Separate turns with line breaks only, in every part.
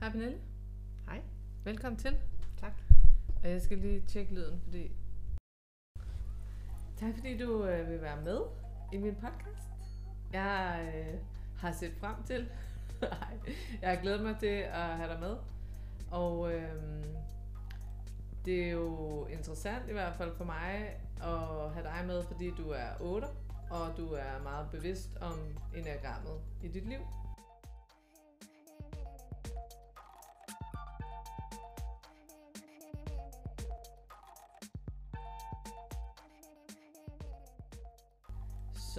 Hej Pernille.
Hej.
Velkommen til.
Tak.
Og jeg skal lige tjekke lyden, fordi... Tak fordi du øh, vil være med i min podcast. Jeg øh, har set frem til... Nej, jeg har glædet mig til at have dig med. Og øh, det er jo interessant i hvert fald for mig at have dig med, fordi du er 8, og du er meget bevidst om enagrammet i dit liv.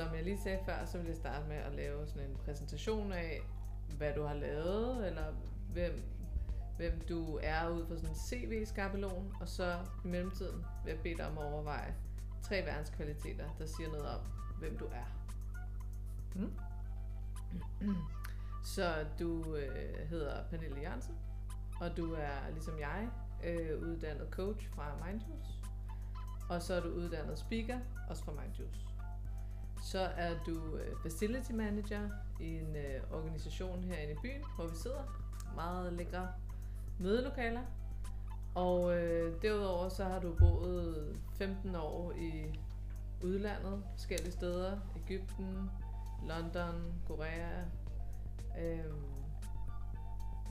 Som jeg lige sagde før, så vil jeg starte med at lave sådan en præsentation af, hvad du har lavet, eller hvem, hvem du er ud fra sådan en CV-skabelon, og så i mellemtiden vil jeg bede dig om at overveje tre verdenskvaliteter, der siger noget om, hvem du er.
Mm.
Så du øh, hedder Pernille Jørgensen, og du er ligesom jeg øh, uddannet coach fra Mindjuice. Og så er du uddannet speaker, også fra Mindjuice. Så er du øh, facility manager i en øh, organisation herinde i byen, hvor vi sidder. Meget lækre mødelokaler. Og øh, derudover så har du boet 15 år i udlandet, forskellige steder. Ægypten, London, Korea. Øhm,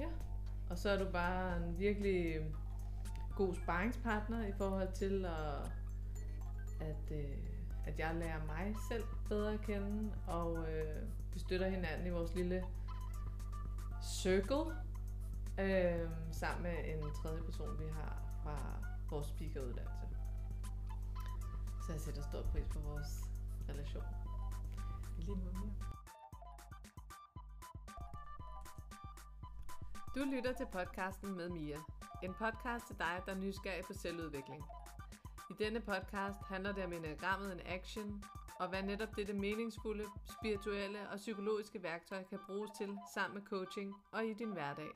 ja, og så er du bare en virkelig god sparringspartner i forhold til at, at, øh, at jeg lærer mig selv bedre at kende, og øh, vi støtter hinanden i vores lille circle, øh, sammen med en tredje person, vi har fra vores speakeruddannelse. Så jeg sætter stor pris på vores relation.
Lige måde mere.
Du lytter til podcasten med Mia. En podcast til dig, der er nysgerrig på selvudvikling. Denne podcast handler det om enagrammet en action, og hvad netop dette meningsfulde, spirituelle og psykologiske værktøj kan bruges til sammen med coaching og i din hverdag.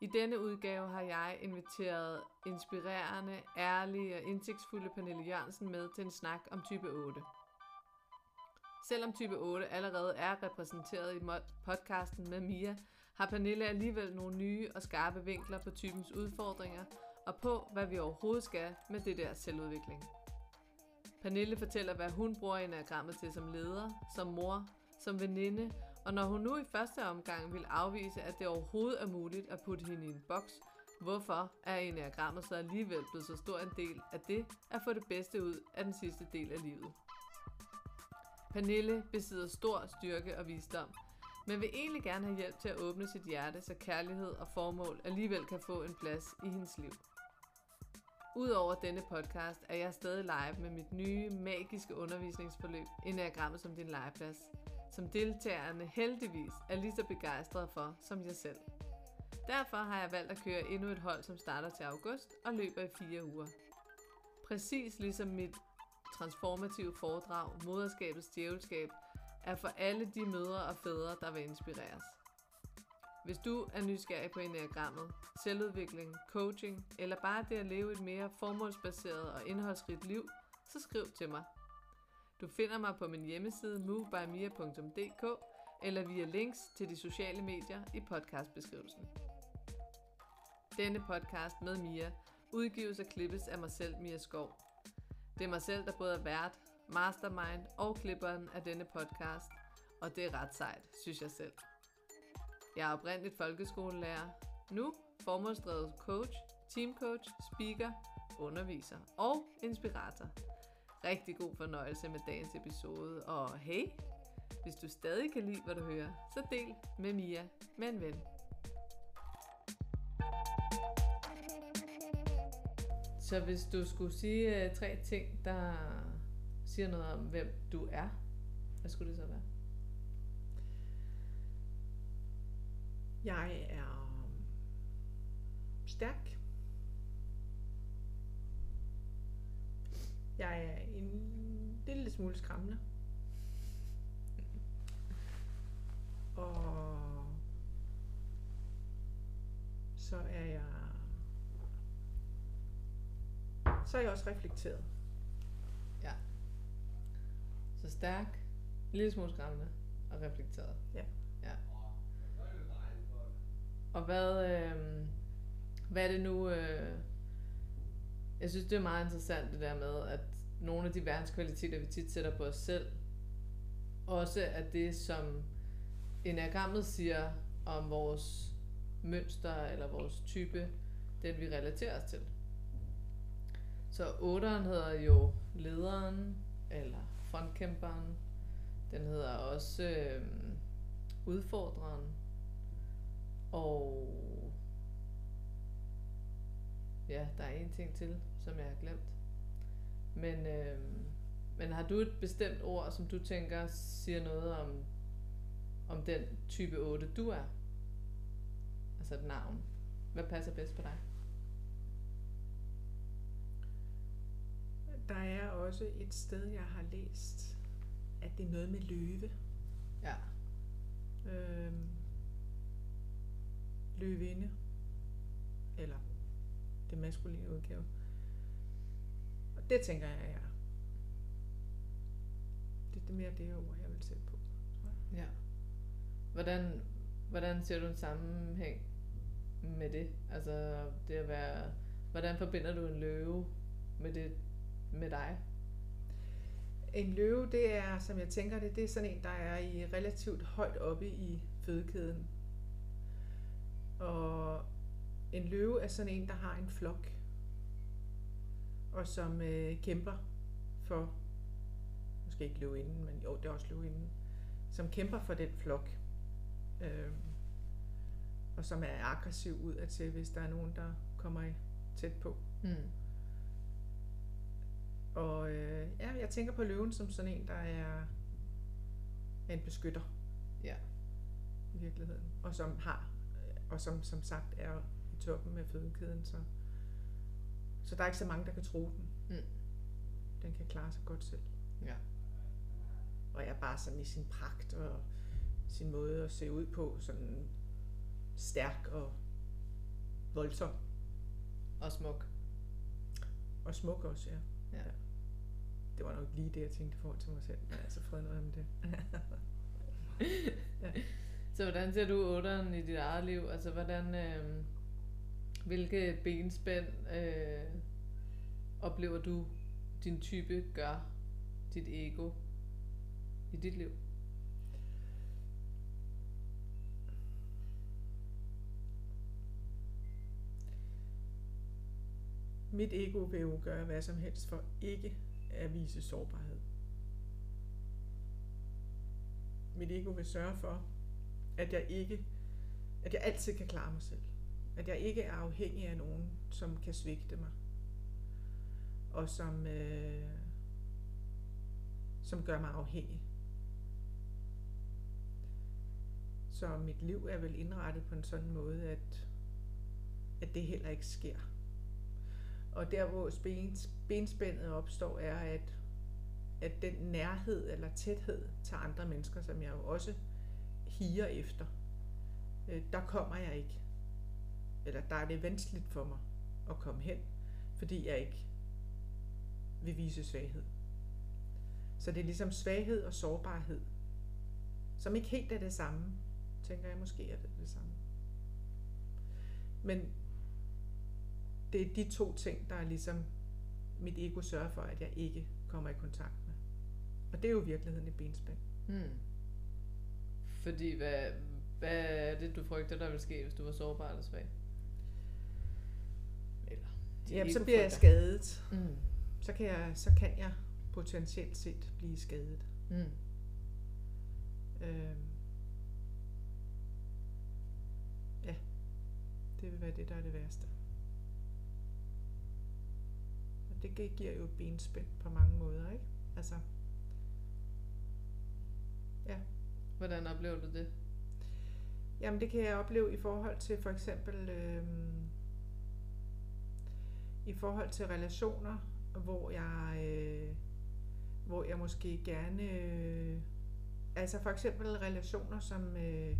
I denne udgave har jeg inviteret inspirerende, ærlige og indsigtsfulde Pernille Jørgensen med til en snak om type 8. Selvom type 8 allerede er repræsenteret i podcasten med Mia, har Pernille alligevel nogle nye og skarpe vinkler på typens udfordringer og på, hvad vi overhovedet skal med det der selvudvikling. Pernille fortæller, hvad hun bruger enagrammet til som leder, som mor, som veninde, og når hun nu i første omgang vil afvise, at det overhovedet er muligt at putte hende i en boks, hvorfor er enagrammet så alligevel blevet så stor en del af det at få det bedste ud af den sidste del af livet. Pernille besidder stor styrke og visdom, men vil egentlig gerne have hjælp til at åbne sit hjerte, så kærlighed og formål alligevel kan få en plads i hendes liv. Udover denne podcast er jeg stadig live med mit nye, magiske undervisningsforløb, Enagrammet som din legeplads, som deltagerne heldigvis er lige så begejstrede for som jeg selv. Derfor har jeg valgt at køre endnu et hold, som starter til august og løber i fire uger. Præcis ligesom mit transformative foredrag, Moderskabets Djævelskab, er for alle de mødre og fædre, der vil inspireres. Hvis du er nysgerrig på enagrammet, selvudvikling, coaching eller bare det at leve et mere formålsbaseret og indholdsrigt liv, så skriv til mig. Du finder mig på min hjemmeside movebymia.dk eller via links til de sociale medier i podcastbeskrivelsen. Denne podcast med Mia udgives og klippes af mig selv, Mia Skov. Det er mig selv, der både er vært, mastermind og klipperen af denne podcast, og det er ret sejt, synes jeg selv. Jeg er oprindeligt folkeskolelærer, nu formålsdrevet coach, teamcoach, speaker, underviser og inspirator. Rigtig god fornøjelse med dagens episode, og hey, hvis du stadig kan lide, hvad du hører, så del med Mia med en ven. Så hvis du skulle sige øh, tre ting, der siger noget om, hvem du er, hvad skulle det så være?
Jeg er stærk. Jeg er en lille smule skræmmende. Og så er jeg så er jeg også reflekteret.
Ja. Så stærk, en lille smule skræmmende og reflekteret.
Ja.
Og hvad, øh, hvad er det nu... Øh, jeg synes, det er meget interessant det der med, at nogle af de verdenskvaliteter, vi tit sætter på os selv, også er det, som enagrammet siger om vores mønster eller vores type, den vi relaterer os til. Så otteren hedder jo lederen, eller frontkæmperen. Den hedder også øh, udfordreren. Og ja, der er en ting til, som jeg har glemt. Men, øh, men har du et bestemt ord, som du tænker siger noget om, om den type 8, du er? Altså et navn. Hvad passer bedst på dig?
Der er også et sted, jeg har læst, at det er noget med løve.
Ja.
Øhm, løvinde. Eller det maskuline udgave. Og det tænker jeg, jeg er. Det er mere det ord, jeg vil sætte på.
Ja. Hvordan, hvordan ser du en sammenhæng med det? Altså det at være... Hvordan forbinder du en løve med det med dig?
En løve, det er, som jeg tænker det, det er sådan en, der er i relativt højt oppe i fødekæden. Og en løve er sådan en, der har en flok, og som øh, kæmper for, måske ikke løvinden, men jo, det er også løvinden, som kæmper for den flok. Øh, og som er aggressiv ud til, hvis der er nogen, der kommer i- tæt på.
Mm.
Og øh, ja, jeg tænker på løven som sådan en, der er en beskytter
Ja.
i virkeligheden. Og som har, og som som sagt er i toppen af fødekæden, så, så der er ikke så mange, der kan tro den.
Mm.
Den kan klare sig godt selv.
Ja.
Og er bare sådan i sin pragt og sin måde at se ud på, sådan stærk og voldsom.
Og smuk.
Og smuk også, ja.
Ja.
Det var nok lige det, jeg tænkte i forhold til mig selv. Men altså fred noget med det.
Så hvordan ser du otteren i dit eget liv? Altså hvordan, øh, hvilke benspænd øh, oplever du din type gør dit ego i dit liv?
Mit ego vil jo gøre hvad som helst for ikke at vise sårbarhed. Mit ego vil sørge for, at jeg ikke, at jeg altid kan klare mig selv. At jeg ikke er afhængig af nogen, som kan svigte mig. Og som, øh, som gør mig afhængig. Så mit liv er vel indrettet på en sådan måde, at, at det heller ikke sker. Og der, hvor bens, benspændet opstår, er, at, at den nærhed eller tæthed til andre mennesker, som jeg jo også higer efter, øh, der kommer jeg ikke. Eller der er det vanskeligt for mig at komme hen, fordi jeg ikke vil vise svaghed. Så det er ligesom svaghed og sårbarhed, som ikke helt er det samme, tænker jeg måske er det det samme. Men det er de to ting, der er ligesom mit ego sørger for, at jeg ikke kommer i kontakt med. Og det er jo virkeligheden i benspænd.
Mm. Fordi hvad, hvad er det, du frygter, der vil ske, hvis du var sårbar eller svag? Eller ego
så bliver jeg skadet.
Mm.
Så kan jeg, så kan jeg potentielt set blive skadet.
Mm.
Øhm. Ja, det vil være det, der er det værste. Og det gi- giver jo benspænd på mange måder, ikke? Altså,
Hvordan oplever du det?
Jamen det kan jeg opleve i forhold til for eksempel øh, i forhold til relationer, hvor jeg øh, hvor jeg måske gerne øh, altså for eksempel relationer som øh,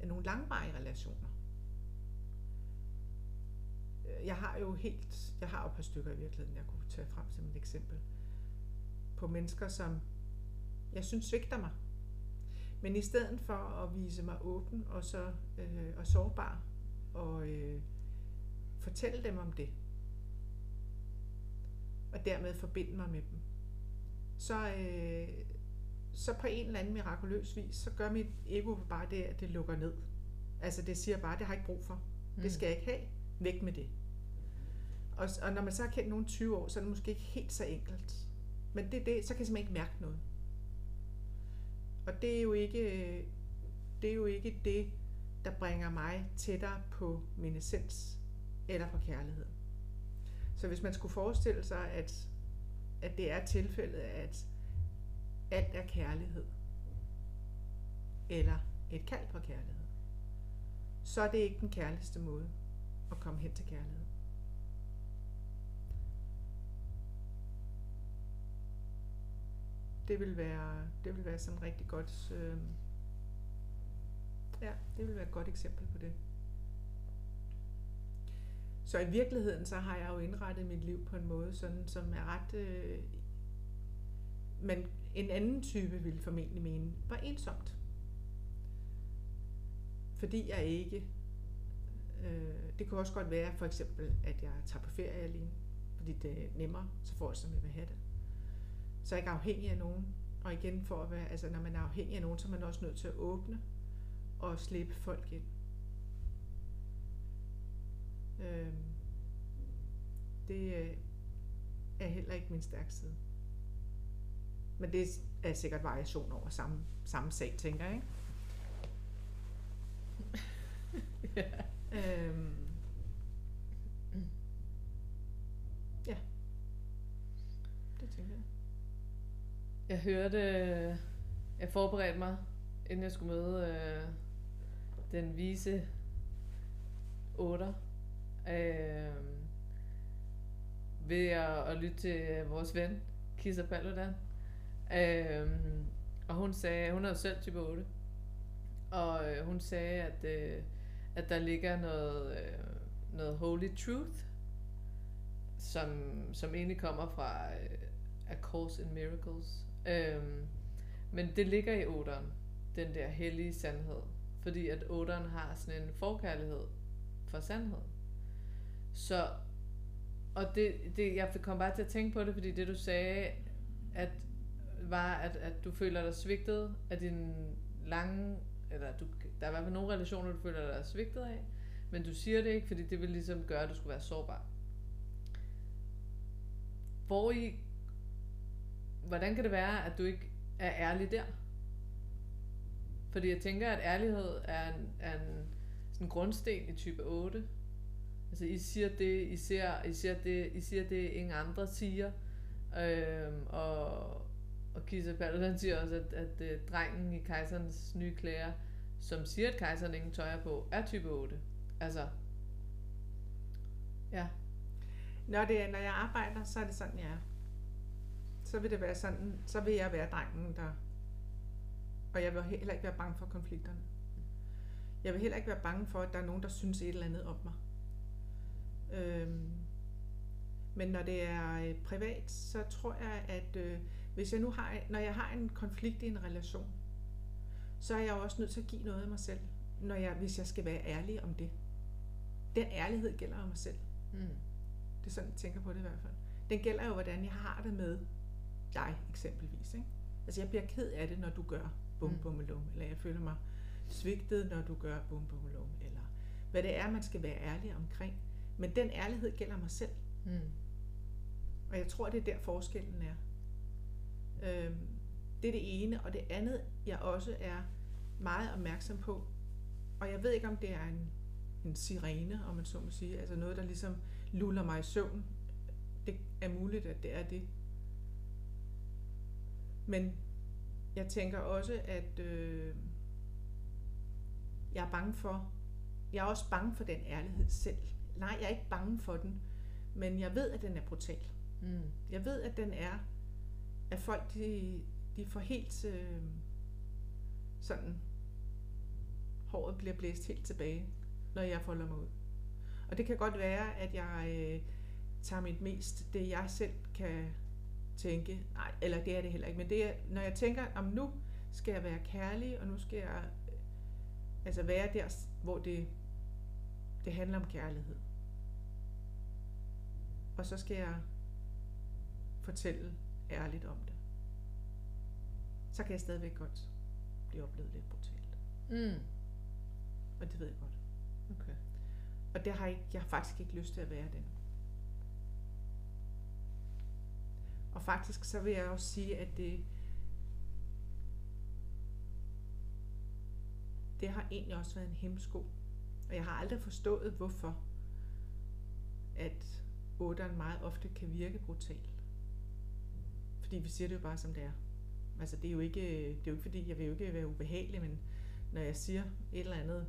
er nogle langvarige relationer. Jeg har jo helt jeg har jo et par stykker i virkeligheden, jeg kunne tage frem som et eksempel på mennesker som jeg synes svigter mig. Men i stedet for at vise mig åben og så øh, og sårbar at øh, fortælle dem om det. Og dermed forbinde mig med dem. Så, øh, så på en eller anden mirakuløs vis, så gør mit ego bare det, at det lukker ned. Altså det siger bare, det har jeg ikke brug for. Mm. Det skal jeg ikke have. Væk med det. Og, og når man så har kendt nogle 20 år, så er det måske ikke helt så enkelt. Men det, det, så kan jeg simpelthen ikke mærke noget. Og det er jo ikke det, er jo ikke det der bringer mig tættere på min essens eller på kærlighed. Så hvis man skulle forestille sig, at, at det er tilfældet, at alt er kærlighed, eller et kald på kærlighed, så er det ikke den kærligste måde at komme hen til kærlighed. Det vil være, det vil være sådan rigtig godt øh, Ja, det vil være et godt eksempel på det. Så i virkeligheden, så har jeg jo indrettet mit liv på en måde, sådan, som er ret... Øh, men en anden type ville formentlig mene, var ensomt. Fordi jeg ikke... Øh, det kunne også godt være for eksempel, at jeg tager på ferie alene, fordi det er nemmere, så får jeg, som jeg vil have det. Så jeg ikke afhængig af nogen. Og igen, for at være, altså når man er afhængig af nogen, så er man også nødt til at åbne og slippe folk ind. Øh, det er heller ikke min stærke side. Men det er sikkert variation over samme, samme sag, tænker jeg, ikke? ja. Øhm, Jeg
hørte, øh, jeg forberedte mig, inden jeg skulle møde øh, den vise 8 øh, ved at, at lytte til øh, vores ven, Kisa Paludan. Øh, og hun sagde, hun er jo selv type 8, og øh, hun sagde, at, øh, at der ligger noget, øh, noget holy truth, som, som egentlig kommer fra øh, A Course in Miracles. Øhm, men det ligger i 8'eren, den der hellige sandhed. Fordi at otteren har sådan en forkærlighed for sandhed. Så, og det, det, jeg kom bare til at tænke på det, fordi det du sagde, at var, at, at du føler dig svigtet af din lange, eller du, der er i hvert fald nogle relationer, du føler dig svigtet af, men du siger det ikke, fordi det vil ligesom gøre, at du skulle være sårbar. Hvor i, hvordan kan det være, at du ikke er ærlig der? Fordi jeg tænker, at ærlighed er en, er en sådan grundsten i type 8. Altså, I siger det, I ser, I siger det, I siger det, ingen andre siger. Øhm, og, og Kisa Paludan siger også, at, at, at drengen i kejserens nye klæder, som siger, at kejseren ingen tøjer på, er type 8. Altså, ja.
Når, det, når jeg arbejder, så er det sådan, jeg er. Så vil det være sådan, så vil jeg være drengen, der og jeg vil heller ikke være bange for konflikterne. Jeg vil heller ikke være bange for, at der er nogen, der synes et eller andet om mig. Øhm, men når det er øh, privat, så tror jeg, at øh, hvis jeg nu har, når jeg har en konflikt i en relation, så er jeg også nødt til at give noget af mig selv, når jeg, hvis jeg skal være ærlig om det. Den ærlighed gælder om mig selv. Mm. Det er sådan, jeg tænker på det i hvert fald. Den gælder jo, hvordan jeg har det med dig eksempelvis. Ikke? Altså jeg bliver ked af det, når du gør bum mm. bum lum, eller jeg føler mig svigtet, når du gør bum bum lum, eller hvad det er, man skal være ærlig omkring. Men den ærlighed gælder mig selv. Mm. Og jeg tror, det er der forskellen er. Øhm, det er det ene, og det andet, jeg også er meget opmærksom på, og jeg ved ikke, om det er en, en sirene, om man så må sige, altså noget, der ligesom luller mig i søvn. Det er muligt, at det er det. Men jeg tænker også, at øh, jeg er bange for, jeg er også bange for den ærlighed selv. Nej, jeg er ikke bange for den, men jeg ved, at den er brutal. Mm. Jeg ved, at den er, at folk de, de får helt øh, sådan, håret bliver blæst helt tilbage, når jeg folder mig ud. Og det kan godt være, at jeg øh, tager mit mest, det jeg selv kan tænke, nej, eller det er det heller ikke, men det er, når jeg tænker, om nu skal jeg være kærlig, og nu skal jeg altså være der, hvor det, Det handler om kærlighed. Og så skal jeg fortælle ærligt om det. Så kan jeg stadigvæk godt blive oplevet lidt brutalt.
Mm.
Og det ved jeg godt.
Okay.
Og det har jeg, ikke, jeg har faktisk ikke lyst til at være den. Og faktisk så vil jeg også sige, at det, det har egentlig også været en hemsko. Og jeg har aldrig forstået, hvorfor at otteren meget ofte kan virke brutal. Fordi vi siger det jo bare, som det er. Altså, det er jo ikke, det er jo ikke fordi, jeg vil jo ikke være ubehagelig, men når jeg siger et eller andet,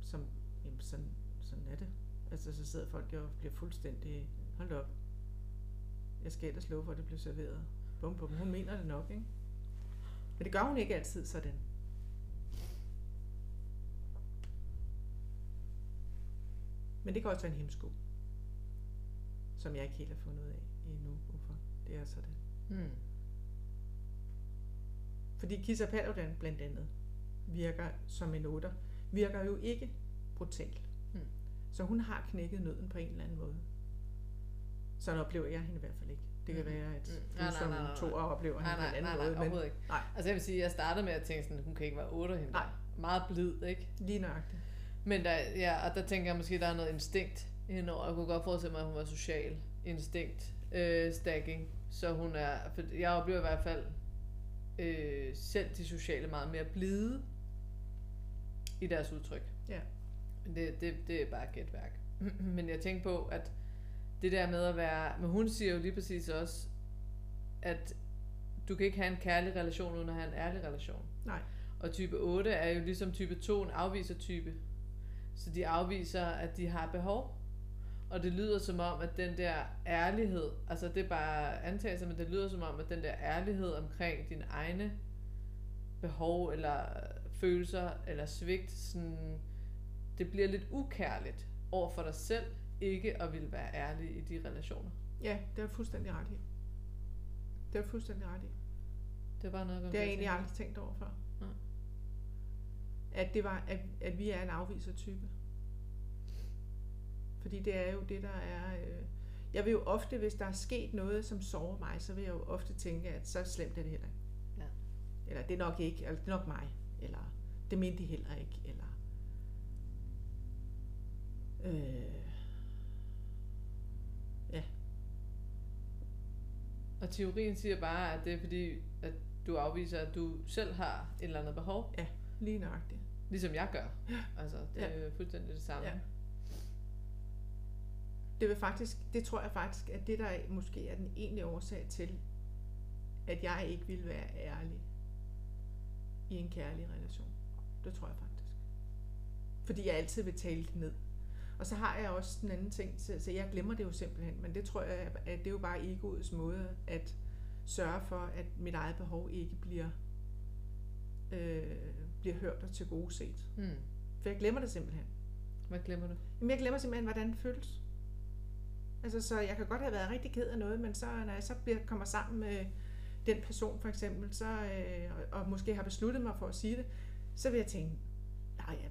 som, jamen sådan, sådan er det. Altså, så sidder folk jo og bliver fuldstændig, hold op, jeg skal ellers love for, at det bliver serveret. Bum, bum. Hun mener det nok, ikke? Men det gør hun ikke altid sådan. Men det kan også være en hemsko, som jeg ikke helt har fundet ud af endnu, hvorfor det er sådan.
Mm.
Fordi Kissa Paludan blandt andet virker som en otter, virker jo ikke brutal.
Mm.
Så hun har knækket nøden på en eller anden måde. Sådan oplever jeg hende i hvert fald ikke. Det kan
Mm.
være, at
Mm.
du
Nej, nej,
som
nej, nej,
to
nej.
oplever
Nej,
hende på
nej,
en anden
nej, nej,
måde. Men
overhovedet ikke.
nej,
Altså jeg vil sige, jeg startede med at tænke sådan, hun kan ikke være otter hende
Nej.
Meget blid, ikke?
lige nøjagtigt.
Men der, ja, og der tænker jeg måske, der er noget instinkt indover. Jeg kunne godt forestille mig, at hun var social instinkt øh, stacking. Så hun er, for jeg oplever i hvert fald øh, selv de sociale meget mere blide i deres udtryk.
Ja.
Men Det, det, det er bare gætværk. Men jeg tænker på, at det der med at være... Men hun siger jo lige præcis også, at du kan ikke have en kærlig relation, uden at have en ærlig relation.
Nej.
Og type 8 er jo ligesom type 2 en afviser type. Så de afviser, at de har behov. Og det lyder som om, at den der ærlighed, altså det er bare antagelser, men det lyder som om, at den der ærlighed omkring dine egne behov eller følelser eller svigt, sådan, det bliver lidt ukærligt over for dig selv, ikke at ville være ærlig i de relationer.
Ja, det er fuldstændig ret i. Det er fuldstændig ret i.
Det er bare noget,
Det har jeg egentlig aldrig tænkt over før.
Nej.
At, det var, at, at vi er en afviser type. Fordi det er jo det, der er... Øh, jeg vil jo ofte, hvis der er sket noget, som sover mig, så vil jeg jo ofte tænke, at så slemt er det heller ikke.
Ja.
Eller det er nok ikke, eller det er nok mig. Eller det mente de heller ikke. Eller... Øh,
Og teorien siger bare, at det er fordi, at du afviser, at du selv har et eller andet behov,
lige nøjagtigt.
ligesom jeg gør. Altså, det er jo fuldstændig det samme.
Ja. Det vil faktisk, det tror jeg faktisk, at det der måske er den egentlige årsag til, at jeg ikke vil være ærlig i en kærlig relation. Det tror jeg faktisk. Fordi jeg altid vil tale det ned. Og så har jeg også den anden ting, så, så jeg glemmer det jo simpelthen, men det tror jeg, at det er jo bare egoets måde at sørge for, at mit eget behov ikke bliver, øh, bliver hørt og til gode set.
Hmm.
For jeg glemmer det simpelthen.
Hvad glemmer du?
Jamen, jeg glemmer simpelthen, hvordan det føles. Altså, så jeg kan godt have været rigtig ked af noget, men så, når jeg så bliver, kommer sammen med den person for eksempel, så, øh, og, og måske har besluttet mig for at sige det, så vil jeg tænke, nej, ja,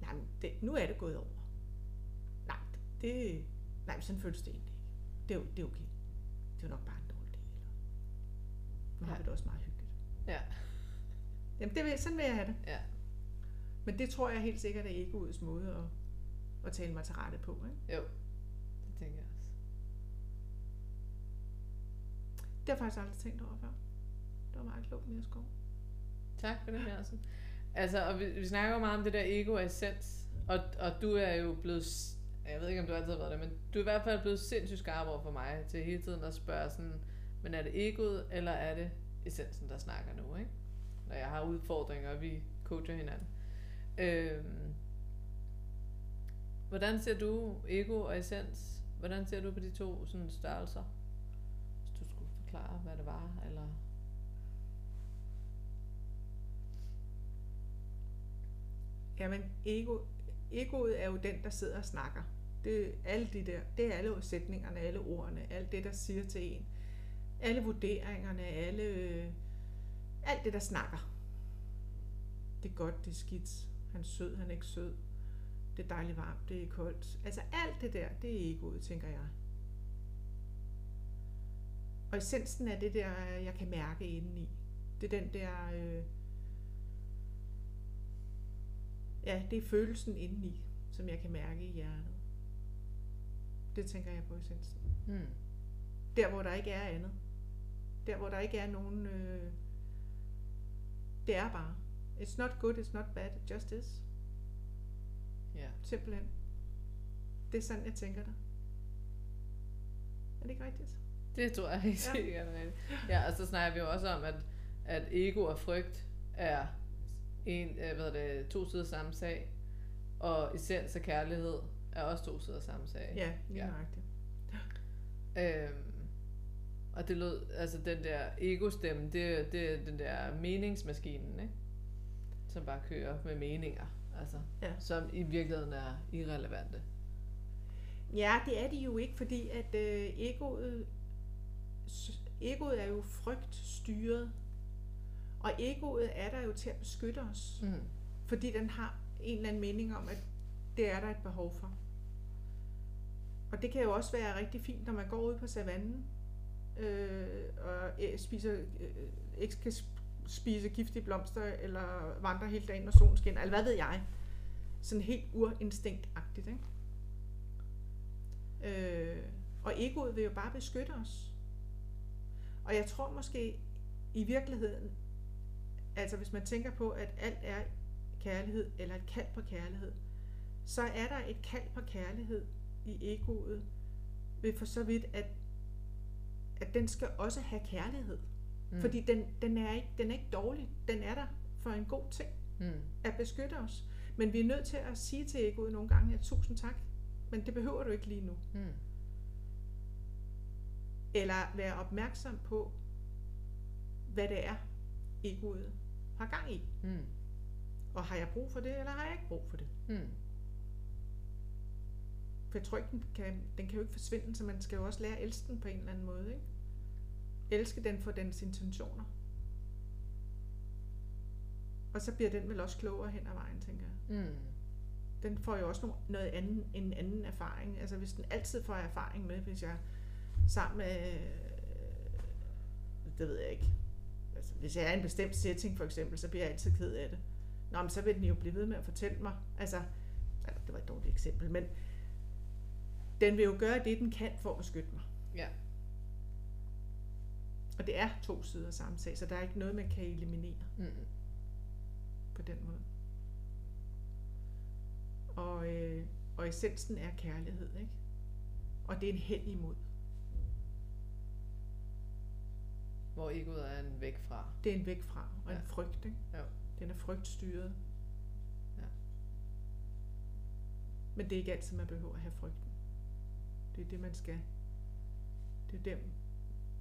nej det, nu er det gået over. Det, nej, men sådan føles det egentlig ikke. Det er, det er okay. Det er nok bare en dårlig dag. Eller, nu har
Ja.
vi det også meget hyggeligt.
Ja.
Jamen, det vil, sådan vil jeg have det.
Ja.
Men det tror jeg helt sikkert er egoets måde at, at tale mig til rette på. Ikke?
Jo, det tænker jeg også.
Det har jeg faktisk aldrig tænkt over før. Det var meget klogt, Mia Skov.
Tak for det, Hansen. Altså, og vi, vi snakker jo meget om det der ego og essens, og, du er jo blevet, jeg ved ikke, om du altid har været det, men du er i hvert fald blevet sindssygt skarp over for mig til hele tiden at spørge sådan, men er det egoet, eller er det essensen, der snakker nu, ikke? Når jeg har udfordringer, og vi coacher hinanden. Øhm, hvordan ser du ego og essens? Hvordan ser du på de to sådan størrelser? Hvis du skulle forklare, hvad det var, eller...
Jamen, ego, egoet er jo den, der sidder og snakker. Det alle de der, det er alle sætningerne, alle ordene, alt det, der siger til en. Alle vurderingerne, alle, øh, alt det, der snakker. Det er godt, det er skidt. Han er sød, han er ikke sød. det er dejligt varmt, det er koldt. Altså alt det der, det er egoet, tænker jeg. Og essensen af det der, jeg kan mærke indeni, det er den der, øh, ja, det er følelsen indeni, som jeg kan mærke i hjertet. Det tænker jeg på essensen.
Mm.
Der, hvor der ikke er andet. Der, hvor der ikke er nogen... Øh, det er bare. It's not good, it's not bad, it just is.
Ja.
Simpelthen. Det er sådan, jeg tænker det. Er det ikke rigtigt?
Det tror jeg helt
Ja.
sikkert er rigtigt. Ja, og så snakker vi jo også om, at, at ego og frygt er en, øh, hvad det, to sider af samme sag, og essens og kærlighed er også to sider af samme sag.
Ja, lige
Ja.
ja. nøjagtigt.
Øhm, og det lød, altså den der ego-stemme, det, det er den der meningsmaskinen, ikke? Som bare kører med meninger, altså,
Ja.
som i virkeligheden er irrelevante.
Ja, det er de jo ikke, fordi at øh, egoet, egoet er jo frygtstyret. Og egoet er der jo til at beskytte os.
Mm.
Fordi den har en eller anden mening om, at det er der et behov for. Og det kan jo også være rigtig fint, når man går ud på savannen øh, og øh, spiser, øh, ikke skal spise giftige blomster eller vandre hele dagen, når solen skinner, eller hvad ved jeg. Sådan helt urinstinktagtigt, ikke? Øh, og egoet vil jo bare beskytte os. Og jeg tror måske i virkeligheden, altså hvis man tænker på, at alt er kærlighed, eller et kald på kærlighed, så er der et kald på kærlighed i egoet, ved for så vidt, at, at den skal også have kærlighed.
Mm.
Fordi den, den, er ikke, den er ikke dårlig. Den er der for en god ting
Mm.
at beskytte os. Men vi er nødt til at sige til egoet nogle gange, at tusind tak, men det behøver du ikke lige nu.
Mm.
Eller være opmærksom på, hvad det er, egoet har gang i.
Mm.
Og har jeg brug for det, eller har jeg ikke brug for det?
Mm.
For jeg tror ikke, den kan, den kan jo ikke forsvinde, så man skal jo også lære at elske den på en eller anden måde. Ikke? Elske den for dens intentioner. Og så bliver den vel også klogere hen ad vejen, tænker jeg.
Mm.
Den får jo også no- noget anden, en anden erfaring. Altså hvis den altid får erfaring med, hvis jeg sammen med, øh, det ved jeg ikke, altså, hvis jeg er i en bestemt setting for eksempel, så bliver jeg altid ked af det. Nå, men så vil den jo blive ved med at fortælle mig, altså, altså det var et dårligt eksempel, men den vil jo gøre det, den kan for at beskytte mig.
Ja.
Og det er to sider af samme sag, så der er ikke noget, man kan eliminere
Mm.
på den måde. Og, øh, og essensen er kærlighed, ikke? Og det er en hen imod.
Hvor egoet er en væk fra.
Det er en væk fra, og
Ja.
en frygt, ikke?
Jo.
Den er frygtstyret.
Ja.
Men det er ikke altid, man behøver at have frygten. Det er det, man skal. Det er dem,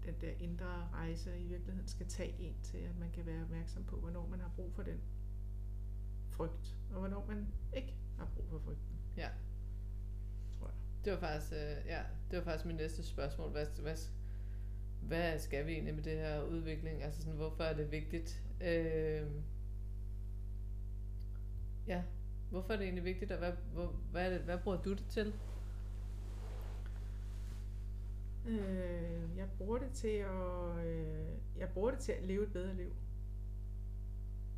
den der indre rejse i virkeligheden skal tage en til, at man kan være opmærksom på, hvornår man har brug for den frygt, og hvornår man ikke har brug for frygten.
Ja.
Tror jeg.
Det var faktisk, øh, ja, det var faktisk mit næste spørgsmål. Hvad, hvad, hvad skal vi egentlig med det her udvikling? Altså sådan, hvorfor er det vigtigt? Øh, ja, hvorfor er det egentlig vigtigt, og hvad, hvor, hvad, er det, hvad bruger du det til?
Øh, jeg bruger det til at øh, jeg bruger det til at leve et bedre liv.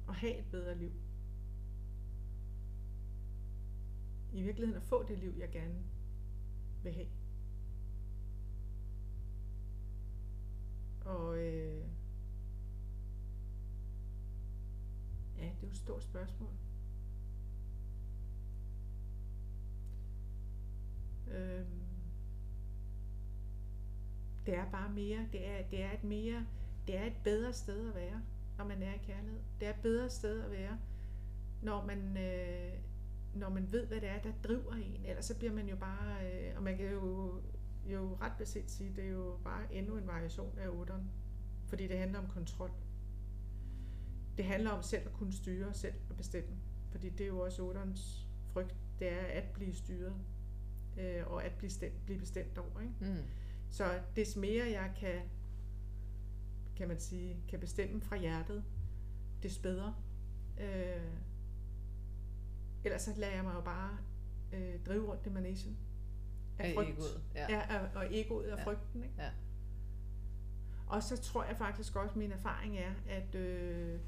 Og have et bedre liv. I virkeligheden at få det liv, jeg gerne vil have. Og øh, ja, det er jo et stort spørgsmål. Øhm, det er bare mere, det er, det er et mere, det er et bedre sted at være, når man er i kærlighed. Det er et bedre sted at være, når man, øh, når man ved, hvad det er, der driver en. Ellers så bliver man jo bare, øh, og man kan jo, jo ret beset sige, det er jo bare endnu en variation af otteren. Fordi det handler om kontrol. Det handler om selv at kunne styre, selv at bestemme. Fordi det er jo også otterens frygt, det er at blive styret, øh, og at blive, stemt, blive bestemt over. Ikke?
Mm.
Så des mere jeg kan, kan man sige, kan bestemme fra hjertet, des bedre. Øh, ellers så lader jeg mig jo bare drive rundt i manesien.
Af egoet, ja.
ja og, og egoet og
Ja.
frygten. Ikke?
Ja.
Og så tror jeg faktisk også, at min erfaring er, at øh,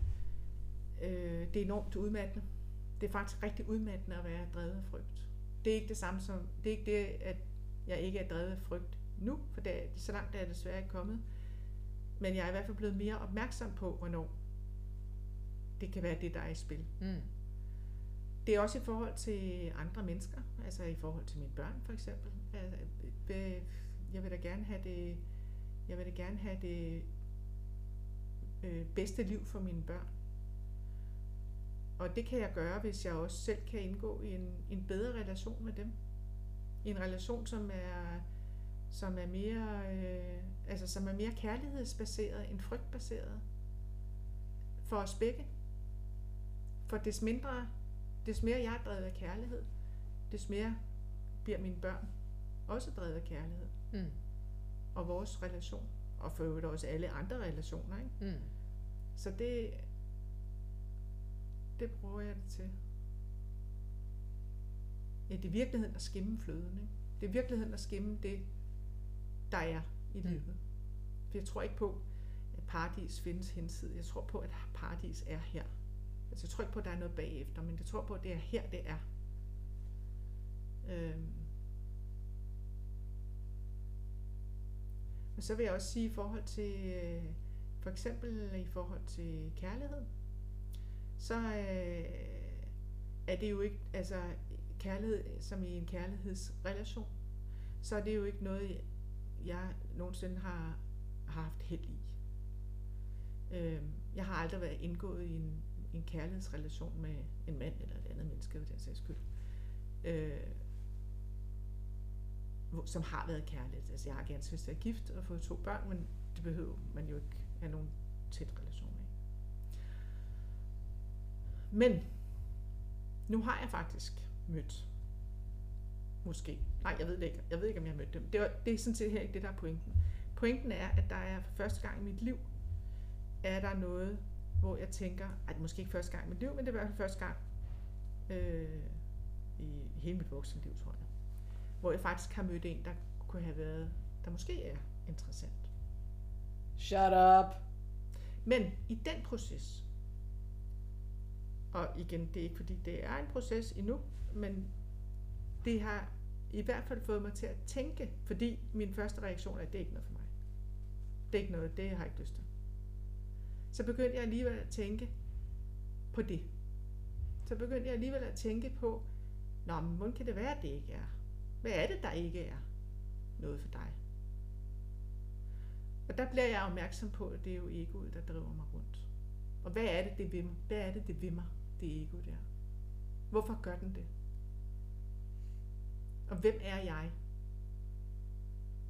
øh, det er enormt udmattende. Det er faktisk rigtig udmattende at være drevet af frygt. Det er ikke det samme som, det er ikke det, at jeg ikke er drevet af frygt nu, for det, så langt er jeg desværre ikke kommet. Men jeg er i hvert fald blevet mere opmærksom på, hvornår det kan være det, der er i spil.
Mm.
Det er også i forhold til andre mennesker, altså i forhold til mine børn for eksempel. Altså, øh, Jeg vil da gerne have det, jeg vil da gerne have det øh, bedste liv for mine børn. Og det kan jeg gøre, hvis jeg også selv kan indgå i en, en bedre relation med dem. En relation, som er, som er mere, øh, altså som er mere kærlighedsbaseret end frygtbaseret. For os begge. For des mindre des mere jeg er drevet af kærlighed, des mere bliver mine børn også drevet af kærlighed.
Mm.
Og vores relation. Og for øvrigt også alle andre relationer. Ikke?
Mm.
Så det, det bruger jeg det til. Ja, det er virkeligheden at skimme fløden. Ikke? Det er virkeligheden at skimme det, der er i
Mm.
livet. For jeg tror ikke på, at paradis findes hensid. Jeg tror på, at paradis er her. Altså, jeg tror ikke på, at der er noget bagefter, men jeg tror på, at det er her, det er. Øhm. Og så vil jeg også sige i forhold til, øh, for eksempel i forhold til kærlighed, så øh, er det jo ikke, altså kærlighed som i en kærlighedsrelation, så er det jo ikke noget, jeg nogensinde har, har haft held i. Øh, jeg har aldrig været indgået i en, en kærlighedsrelation med en mand eller et andet menneske, for den sags skyld. Øh, som har været kærligt. Altså, jeg har gerne vist været jeg er gift og fået to børn, men det behøver man jo ikke have nogen tæt relation af. Men nu har jeg faktisk mødt måske. Nej, jeg ved det ikke. Jeg ved ikke, om jeg har mødt dem. Det, var, det er sådan set her ikke det, der er pointen. Pointen er, at der er for første gang i mit liv, er der noget, hvor jeg tænker, at måske ikke første gang i mit liv, men det er i hvert fald første gang øh, i hele mit voksenliv, tror jeg. Hvor jeg faktisk har mødt en, der kunne have været, der måske er interessant.
Shut up.
Men i den proces, og igen, det er ikke fordi det er en proces endnu, men det har i hvert fald fået mig til at tænke, fordi min første reaktion er, at det er ikke noget for mig. Det er ikke noget, det har jeg ikke lyst til. Så begyndte jeg alligevel at tænke på det. Så begyndte jeg alligevel at tænke på, Nå, men hvordan kan det være, at det ikke er? Hvad er det, der ikke er noget for dig? Og der bliver jeg opmærksom på, at det er jo egoet, der driver mig rundt. Og hvad er det, det vil mig? Hvad er det, det vil mig, det ego der? Hvorfor gør den det? Og hvem er jeg?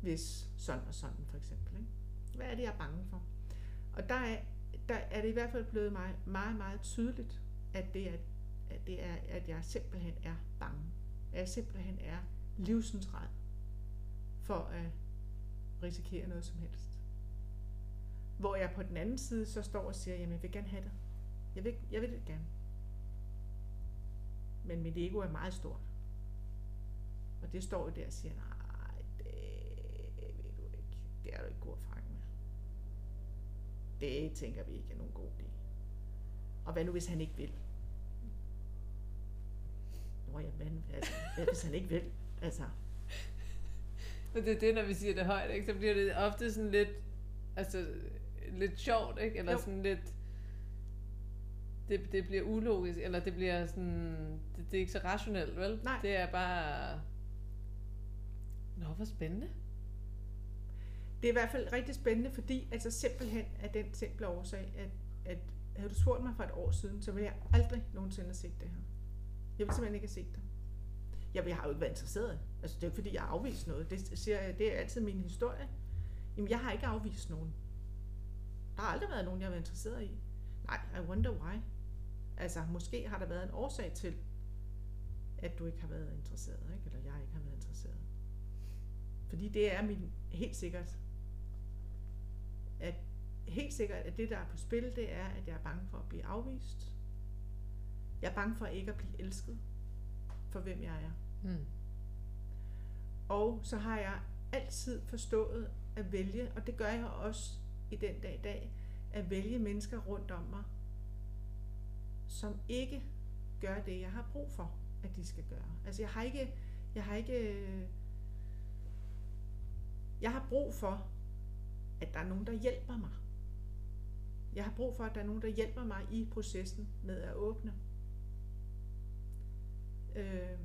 Hvis sådan og sådan, for eksempel. Ikke? Hvad er det, jeg er bange for? Og der er, der er det i hvert fald blevet mig meget, meget tydeligt, at det er, at, det er, at jeg simpelthen er bange. At jeg simpelthen er livsensret for at risikere noget som helst. Hvor jeg på den anden side så står og siger, jamen jeg vil gerne have det. Jeg vil, jeg vil det gerne. Men mit ego er meget stort. Og det står jo der og siger, nej, det vil du ikke. Det er du ikke god erfaring med. Det tænker vi ikke er nogen god idé. Og hvad nu, hvis han ikke vil? Nå ja, men altså, hvad hvis han ikke vil? Altså,
Men det er det, når vi siger det højt, ikke? så bliver det ofte sådan lidt, altså, lidt sjovt, ikke? Eller
Jo.
sådan lidt, det, det bliver ulogisk, eller det bliver sådan, det, det er ikke så rationelt, vel?
Nej.
Det er bare, nå, hvor spændende.
Det er i hvert fald rigtig spændende, fordi altså simpelthen af den simple årsag, at, at havde du spurgt mig for et år siden, så ville jeg aldrig nogensinde have set det her. Jeg ville simpelthen ikke have set det. Jeg, jeg har jo ikke været interesseret. Altså det er jo ikke fordi, jeg har afvist noget. Det, siger jeg, det er altid min historie. Jamen jeg har ikke afvist nogen. Der har aldrig været nogen, jeg har været interesseret i. Nej, I wonder why. Altså måske har der været en årsag til, at du ikke har været interesseret, ikke? eller jeg ikke har. Fordi det er min, helt sikkert, at helt sikkert, at det, der er på spil, det er, at jeg er bange for at blive afvist. Jeg er bange for ikke at blive elsket for hvem jeg er.
Hmm.
Og så har jeg altid forstået at vælge, og det gør jeg også i den dag i dag, at vælge mennesker rundt om mig, som ikke gør det, jeg har brug for, at de skal gøre. Altså jeg har ikke, jeg har ikke, jeg har brug for, at der er nogen, der hjælper mig. Jeg har brug for, at der er nogen, der hjælper mig i processen med at åbne. Øh,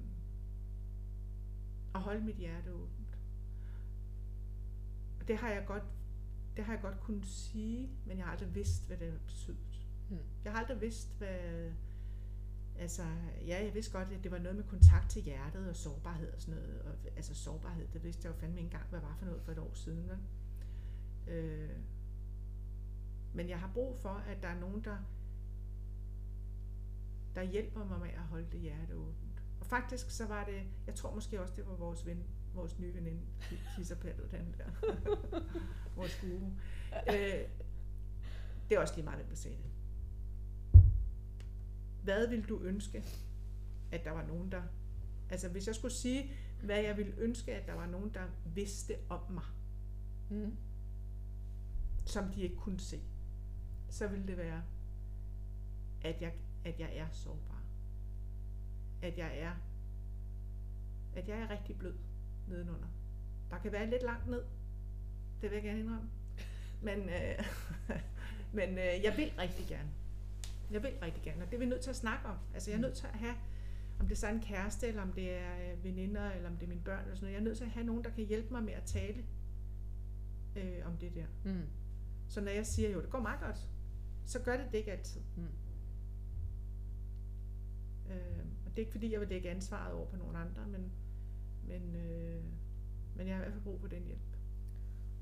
og holde mit hjerte åbent. Og det har jeg godt, det har jeg godt kunnet sige, men jeg har aldrig vidst, hvad det har betydet.
Mm.
Jeg har aldrig vidst, hvad... Altså, ja, jeg vidste godt, at det var noget med kontakt til hjertet og sårbarhed og sådan noget. Og, altså sårbarhed, det vidste jeg jo fandme ikke engang, hvad var for noget for et år siden. Vel? Øh, men jeg har brug for, at der er nogen, der, der hjælper mig med at holde det hjerte åbent. Og faktisk så var det, jeg tror måske også, det var vores ven, vores nye veninde, Kisserpattet, den der. vores guru. Øh, det er også lige meget, hvem der sagde det. Hvad vil du ønske, at der var nogen, der... Altså, hvis jeg skulle sige, hvad jeg ville ønske, at der var nogen, der vidste om mig,
Mm.
som de ikke kunne se, så ville det være, at jeg, at jeg er sårbar. At jeg er, at jeg er rigtig blød nedenunder. Der kan være lidt langt ned, det vil jeg gerne indrømme. Men, øh, men øh, jeg vil rigtig gerne. Jeg vil rigtig gerne, og det er vi nødt til at snakke om. Altså jeg er nødt til at have, om det er så en kæreste, eller om det er øh, veninder, eller om det er mine børn, eller sådan noget. Jeg er nødt til at have nogen, der kan hjælpe mig med at tale øh, om det der.
Mm.
Så når jeg siger, jo, det går meget godt, så gør det det ikke altid.
Mm.
Øh, og det er ikke fordi, jeg vil lægge ansvaret over på nogen andre, men, men, øh, men jeg har i hvert fald brug for den hjælp.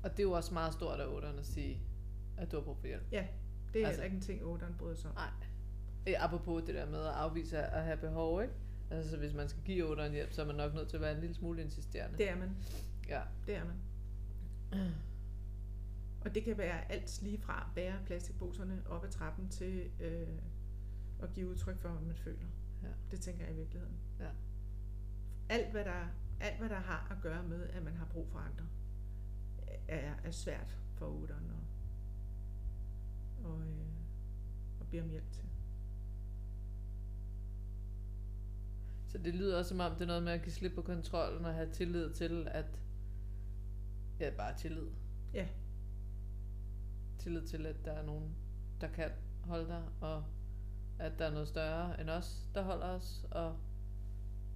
Og det er jo også meget stort af otteren at sige, at du har brug for hjælp.
Ja, det er
Altså-
ikke en ting, otteren bryder sig om.
Nej. Eh, Apropos det der med at afvise at have behov, ikke? Altså så hvis man skal give otteren hjælp, så er man nok nødt til at være en lille smule insisterende.
Det er man.
Ja.
Det er man. Og det kan være alt lige fra at bære plastikposerne op ad trappen til øh, at give udtryk for, hvad man føler.
Ja.
Det tænker jeg i virkeligheden.
Ja.
Alt hvad, der, alt, hvad der har at gøre med, at man har brug for andre, er, er svært for otteren at, og, øh, at bede om hjælp til.
Så det lyder også som om, det er noget med at give slip på kontrollen og have tillid til, at... Ja, bare tillid.
Ja.
Tillid til, at der er nogen, der kan holde dig, og at der er noget større end os, der holder os, og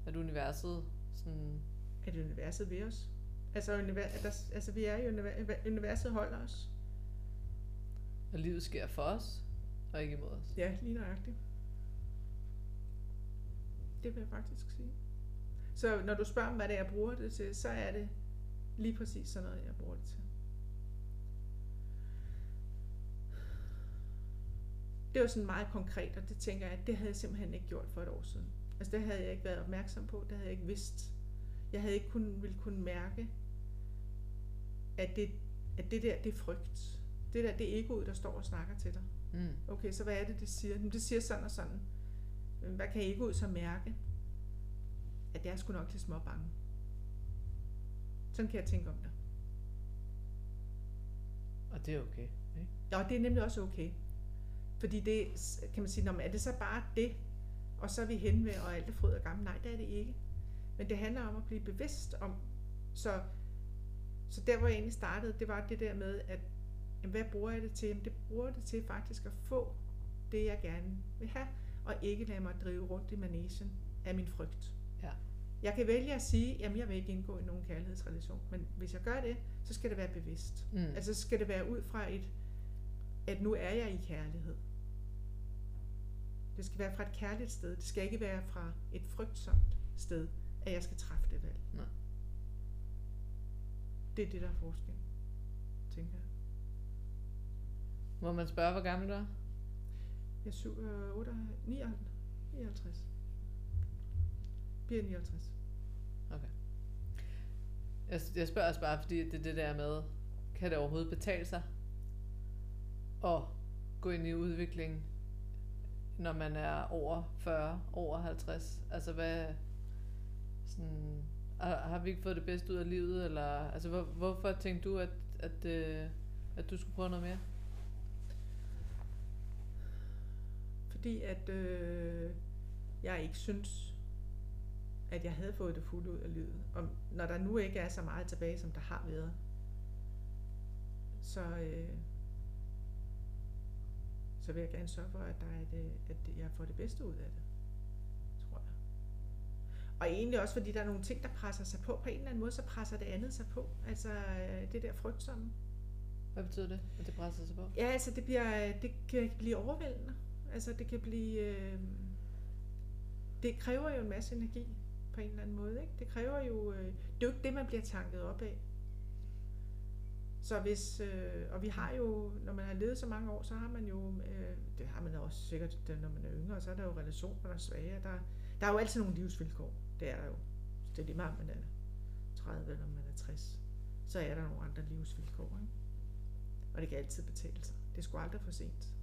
at universet sådan...
At universet ved os. Altså, univers, altså vi er i universet, universet holder os.
Og livet sker for os, og ikke imod os.
Ja, lige nøjagtigt. Det vil jeg faktisk sige. Så når du spørger mig, hvad det er, jeg bruger det til, så er det lige præcis sådan noget, jeg bruger det til. Det var sådan meget konkret, og det tænker jeg, at det havde jeg simpelthen ikke gjort for et år siden. Altså det havde jeg ikke været opmærksom på, det havde jeg ikke vidst. Jeg havde ikke kun, ville kunne mærke, at det, at det der, det er frygt. Det der, det er egoet, der står og snakker til dig.
Mm.
Okay, så hvad er det, det siger? Jamen, det siger sådan og sådan. Men hvad kan egoet så mærke? At jeg er sgu nok lidt små bange. Sådan kan jeg tænke om det.
Og det er okay, ikke?
Ja, og det er nemlig også okay. Fordi det, kan man sige, når man, er det så bare det, og så er vi hen ved, og alt er fryd og gammel? Nej, det er det ikke. Men det handler om at blive bevidst om, så, så der hvor jeg egentlig startede, det var det der med, at jamen, hvad bruger jeg det til? Jamen, det bruger det til faktisk at få det, jeg gerne vil have, og ikke lade mig drive rundt i managen af min frygt.
Ja.
Jeg kan vælge at sige, jamen jeg vil ikke indgå i nogen kærlighedsrelation, men hvis jeg gør det, så skal det være bevidst.
Mm.
Altså så skal det være ud fra et, at nu er jeg i kærlighed. Det skal være fra et kærligt sted. Det skal ikke være fra et frygtsomt sted, at jeg skal træffe det valg.
Nej.
Det er det, der er forskel,
Må man spørge, hvor gammel du er?
Jeg er 7, øh, 8, 59. Bliver 59.
Jeg, jeg spørger også bare, fordi det er det der med, kan det overhovedet betale sig at gå ind i udvikling, når man er over 40, over 50? Altså hvad, sådan, har, har vi ikke fået det bedste ud af livet? Eller, altså, hvor, hvorfor tænkte du, at, at, øh, at du skulle prøve noget mere?
Fordi at øh, jeg ikke synes, at jeg havde fået det fulde ud af livet. Og når der nu ikke er så meget tilbage, som der har været, så, øh, så vil jeg gerne sørge for, at, der er et, øh, at jeg får det bedste ud af det, tror jeg. Og egentlig også, fordi der er nogle ting, der presser sig på. På en eller anden måde, så presser det andet sig på. Altså øh, det der frygtsomme.
Hvad betyder det, at det presser sig på?
Ja, altså det, bliver, det kan blive overvældende. Altså det kan blive... Øh, det kræver jo en masse energi på en eller anden måde. Ikke? Det kræver jo... Øh, det er jo ikke det, man bliver tanket op af. Så hvis, øh, og vi har jo, når man har levet så mange år, så har man jo, øh, det har man også sikkert, når man er yngre, så er der jo relationer, der er svage. Der, der er jo altid nogle livsvilkår. Det er der jo. Det er lige meget, om man er 30 eller om man er 60. Så er der nogle andre livsvilkår. Ikke? Og det kan altid betale sig. Det er sgu aldrig for sent.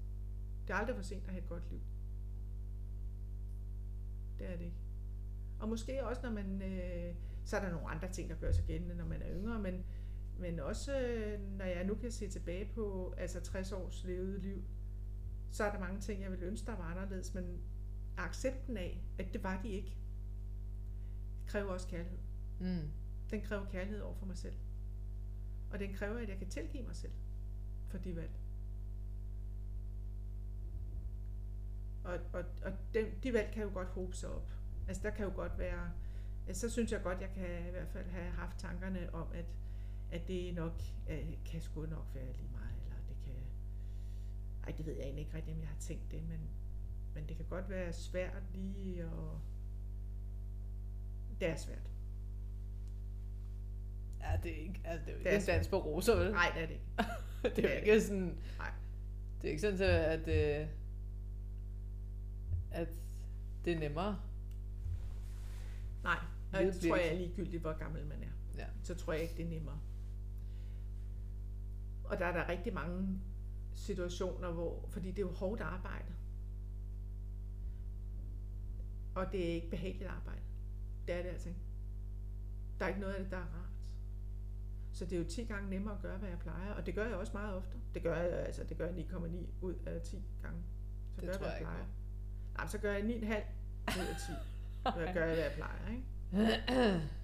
Det er aldrig for sent at have et godt liv. Det er det ikke. Og måske også, når man... Øh, så er der nogle andre ting, der gør sig gældende, når man er yngre, men, men også øh, når jeg nu kan se tilbage på altså 60 års levet liv, så er der mange ting, jeg ville ønske, der var anderledes, men accepten af, at det var de ikke, kræver også kærlighed.
Mm.
Den kræver kærlighed over for mig selv. Og den kræver, at jeg kan tilgive mig selv for de valg. Og, og, og de, de valg kan jo godt hobe sig op. Altså der kan jo godt være, så synes jeg godt, jeg kan i hvert fald have haft tankerne om, at, at det nok øh, kan sgu nok være lige meget, eller det kan, ej det ved jeg egentlig ikke rigtig, om jeg har tænkt det, men, men det kan godt være svært lige og det er svært.
Ja, det er ikke, altså, det er jo
Det
ikke
er
en dans på roser, vel?
Nej, det er det ikke.
det er jo ikke sådan...
Nej.
Det er ikke sådan, så at, øh, at det er nemmere.
Nej, og det tror jeg er ligegyldigt, hvor gammel man er.
Ja.
Så tror jeg ikke, det er nemmere. Og der er der rigtig mange situationer, hvor, fordi det er jo hårdt arbejde. Og det er ikke behageligt arbejde. Det er det altså ikke. Der er ikke noget af det, der er rart. Så det er jo 10 gange nemmere at gøre, hvad jeg plejer. Og det gør jeg også meget ofte. Det gør jeg, altså, det gør jeg 9,9 ud af 10 gange. Så
Det
gør jeg,
tror
hvad
jeg ikke
plejer.
På.
Nej, men så gør jeg 9,5 ud af 10. Hvad gør jeg, hvad jeg plejer, ikke?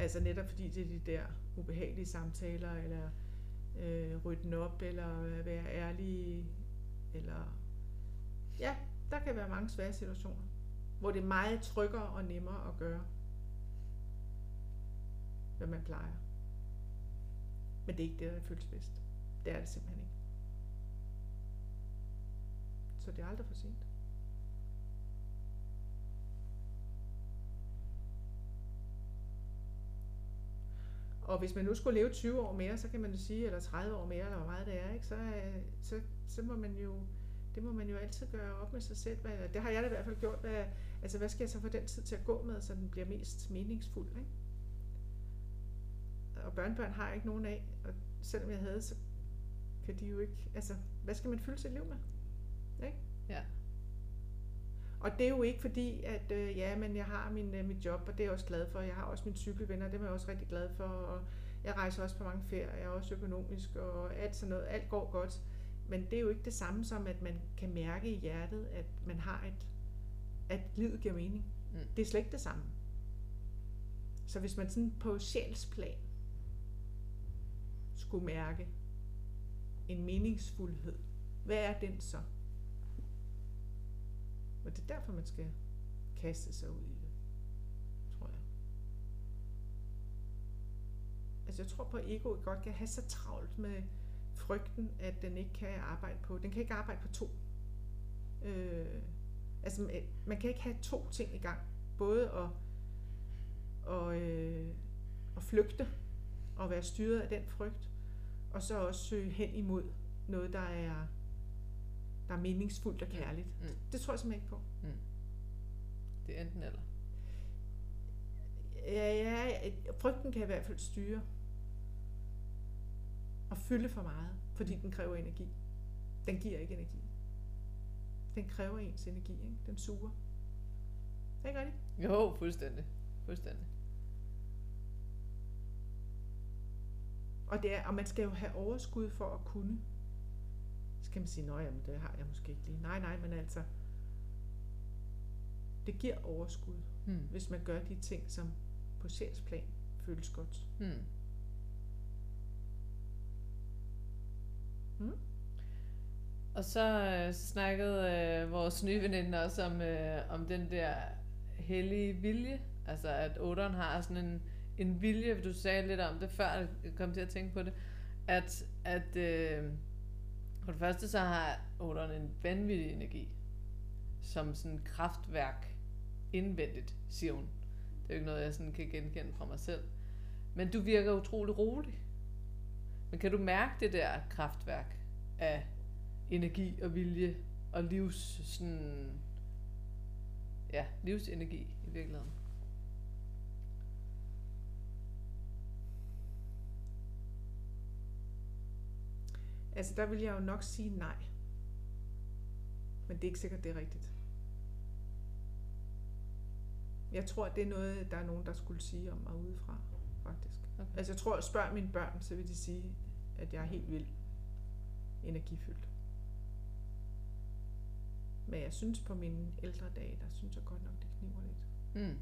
Altså netop fordi det er de der ubehagelige samtaler, eller øh, den op, eller være ærlig, eller... Ja, der kan være mange svære situationer, hvor det er meget tryggere og nemmere at gøre, hvad man plejer. Men det er ikke det, der føles bedst. Det er det simpelthen ikke. Så det er aldrig for sent. Og hvis man nu skulle leve 20 år mere, så kan man jo sige, eller 30 år mere, eller hvor meget det er, ikke? Så, øh, så, så må man jo, det må man jo altid gøre op med sig selv. Hvad, det har jeg da i hvert fald gjort. Hvad, altså, hvad skal jeg så få den tid til at gå med, så den bliver mest meningsfuld, ikke? Og børnebørn har jeg ikke nogen af, og selvom jeg havde, så kan de jo ikke, altså, hvad skal man fylde sit liv med? Ikke?
Ja.
Og det er jo ikke fordi, at øh, ja, men jeg har min, øh, mit job, og det er jeg også glad for. Jeg har også mine cykelvenner, dem er jeg også rigtig glad for. Og jeg rejser også på mange ferier, jeg er også økonomisk, og alt sådan noget. Alt går godt. Men det er jo ikke det samme som, at man kan mærke i hjertet, at man har et, at livet giver mening.
Mm.
Det er slet ikke det samme. Så hvis man sådan på sjælsplan skulle mærke en meningsfuldhed, hvad er den så? Og det er derfor, man skal kaste sig ud i det, tror jeg. Altså jeg tror på, at egoet godt kan have så travlt med frygten, at den ikke kan arbejde på. Den kan ikke arbejde på to. Øh, altså man- kan ikke have to ting i gang. Både at, og, øh, at flygte og være styret af den frygt, og så også søge hen imod noget, der er, der er meningsfuldt og kærligt.
Mm.
Det, det tror jeg simpelthen ikke på. Mm.
Det er enten eller.
Ja, ja, frygten kan i hvert fald styre og fylde for meget, fordi mm. den kræver energi. Den giver ikke energi. Den kræver ens energi, ikke? Den suger. Det Er ikke rigtigt?
Jo, fuldstændig. Fuldstændig.
Og, det er, og man skal jo have overskud for at kunne. Så kan man sige, nej, jamen det har jeg måske ikke lige. Nej, nej, men altså, det giver overskud,
Mm.
hvis man gør de ting, som på sjælsplan føles godt.
Mm.
Mm.
Og så øh, snakkede øh, vores nye veninde også om, øh, om den der hellige vilje. Altså at otteren har sådan en, en vilje, du sagde lidt om det før, jeg kom til at tænke på det, at, at øh, for det første så har otteren en vanvittig energi, som sådan et kraftværk indvendigt, siger hun. Det er jo ikke noget, jeg sådan kan genkende fra mig selv. Men du virker utrolig rolig. Men kan du mærke det der kraftværk af energi og vilje og livs sådan ja, livsenergi i virkeligheden?
Altså, der vil jeg jo nok sige nej. Men det er ikke sikkert, det er rigtigt. Jeg tror, det er noget, der er nogen, der skulle sige om mig udefra, faktisk.
Okay.
Altså, jeg tror, spørg mine børn, så vil de sige, at jeg er helt vild energifyldt. Men jeg synes på mine ældre dage, der synes jeg godt nok, det kniver lidt.
Mm.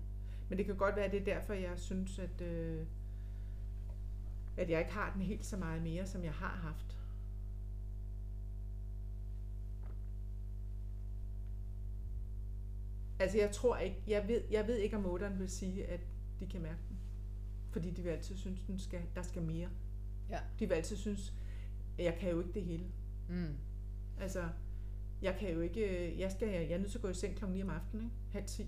Men det kan godt være, at det er derfor, jeg synes, at, øh, at jeg ikke har den helt så meget mere, som jeg har haft. Altså jeg tror ikke, jeg ved, jeg ved ikke om otteren vil sige, at de kan mærke den. Fordi de vil altid synes, den skal, der skal mere.
Ja.
De vil altid synes, at jeg kan jo ikke det hele.
Mm.
Altså, jeg kan jo ikke, øh, jeg, skal, jeg er nødt til at gå i seng klokken 9 om aftenen, ikke? halv 10.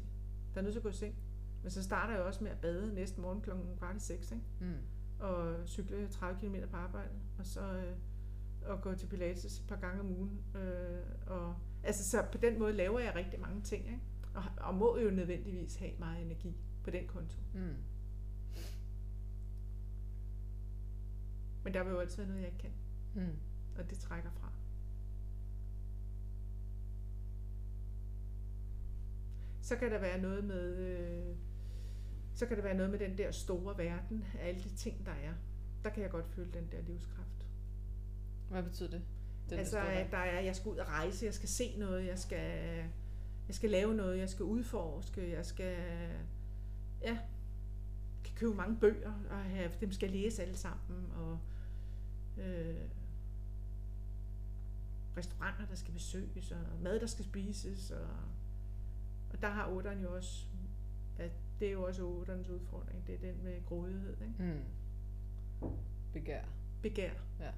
Der er nødt til at gå i seng. Men så starter jeg også med at bade næste morgen klokken kvart i 6, ikke?
Mm.
og cykle 30 km på arbejde, og så øh, og gå til Pilates et par gange om ugen. Øh, og, altså, så på den måde laver jeg rigtig mange ting, ikke? Og, og må jo nødvendigvis have meget energi på den konto.
Mm.
Men der vil jo altid være noget, jeg ikke kan,
Mm.
og det trækker fra. Så kan der være noget med, øh, så kan der være noget med den der store verden af alle de ting, der er. Der kan jeg godt føle den der livskraft.
Hvad betyder det? Den
altså,
der står
at der er, jeg skal ud og rejse, jeg skal se noget, jeg skal, jeg skal lave noget, jeg skal udforske, jeg skal, ja, kan købe mange bøger, og have, dem skal læse alle sammen, og øh, restauranter, der skal besøges, og mad, der skal spises, og, og der har otteren jo også, at det er jo også otterens udfordring, det er den med grådighed, ikke?
Mm. Begær.
begær.
Ja.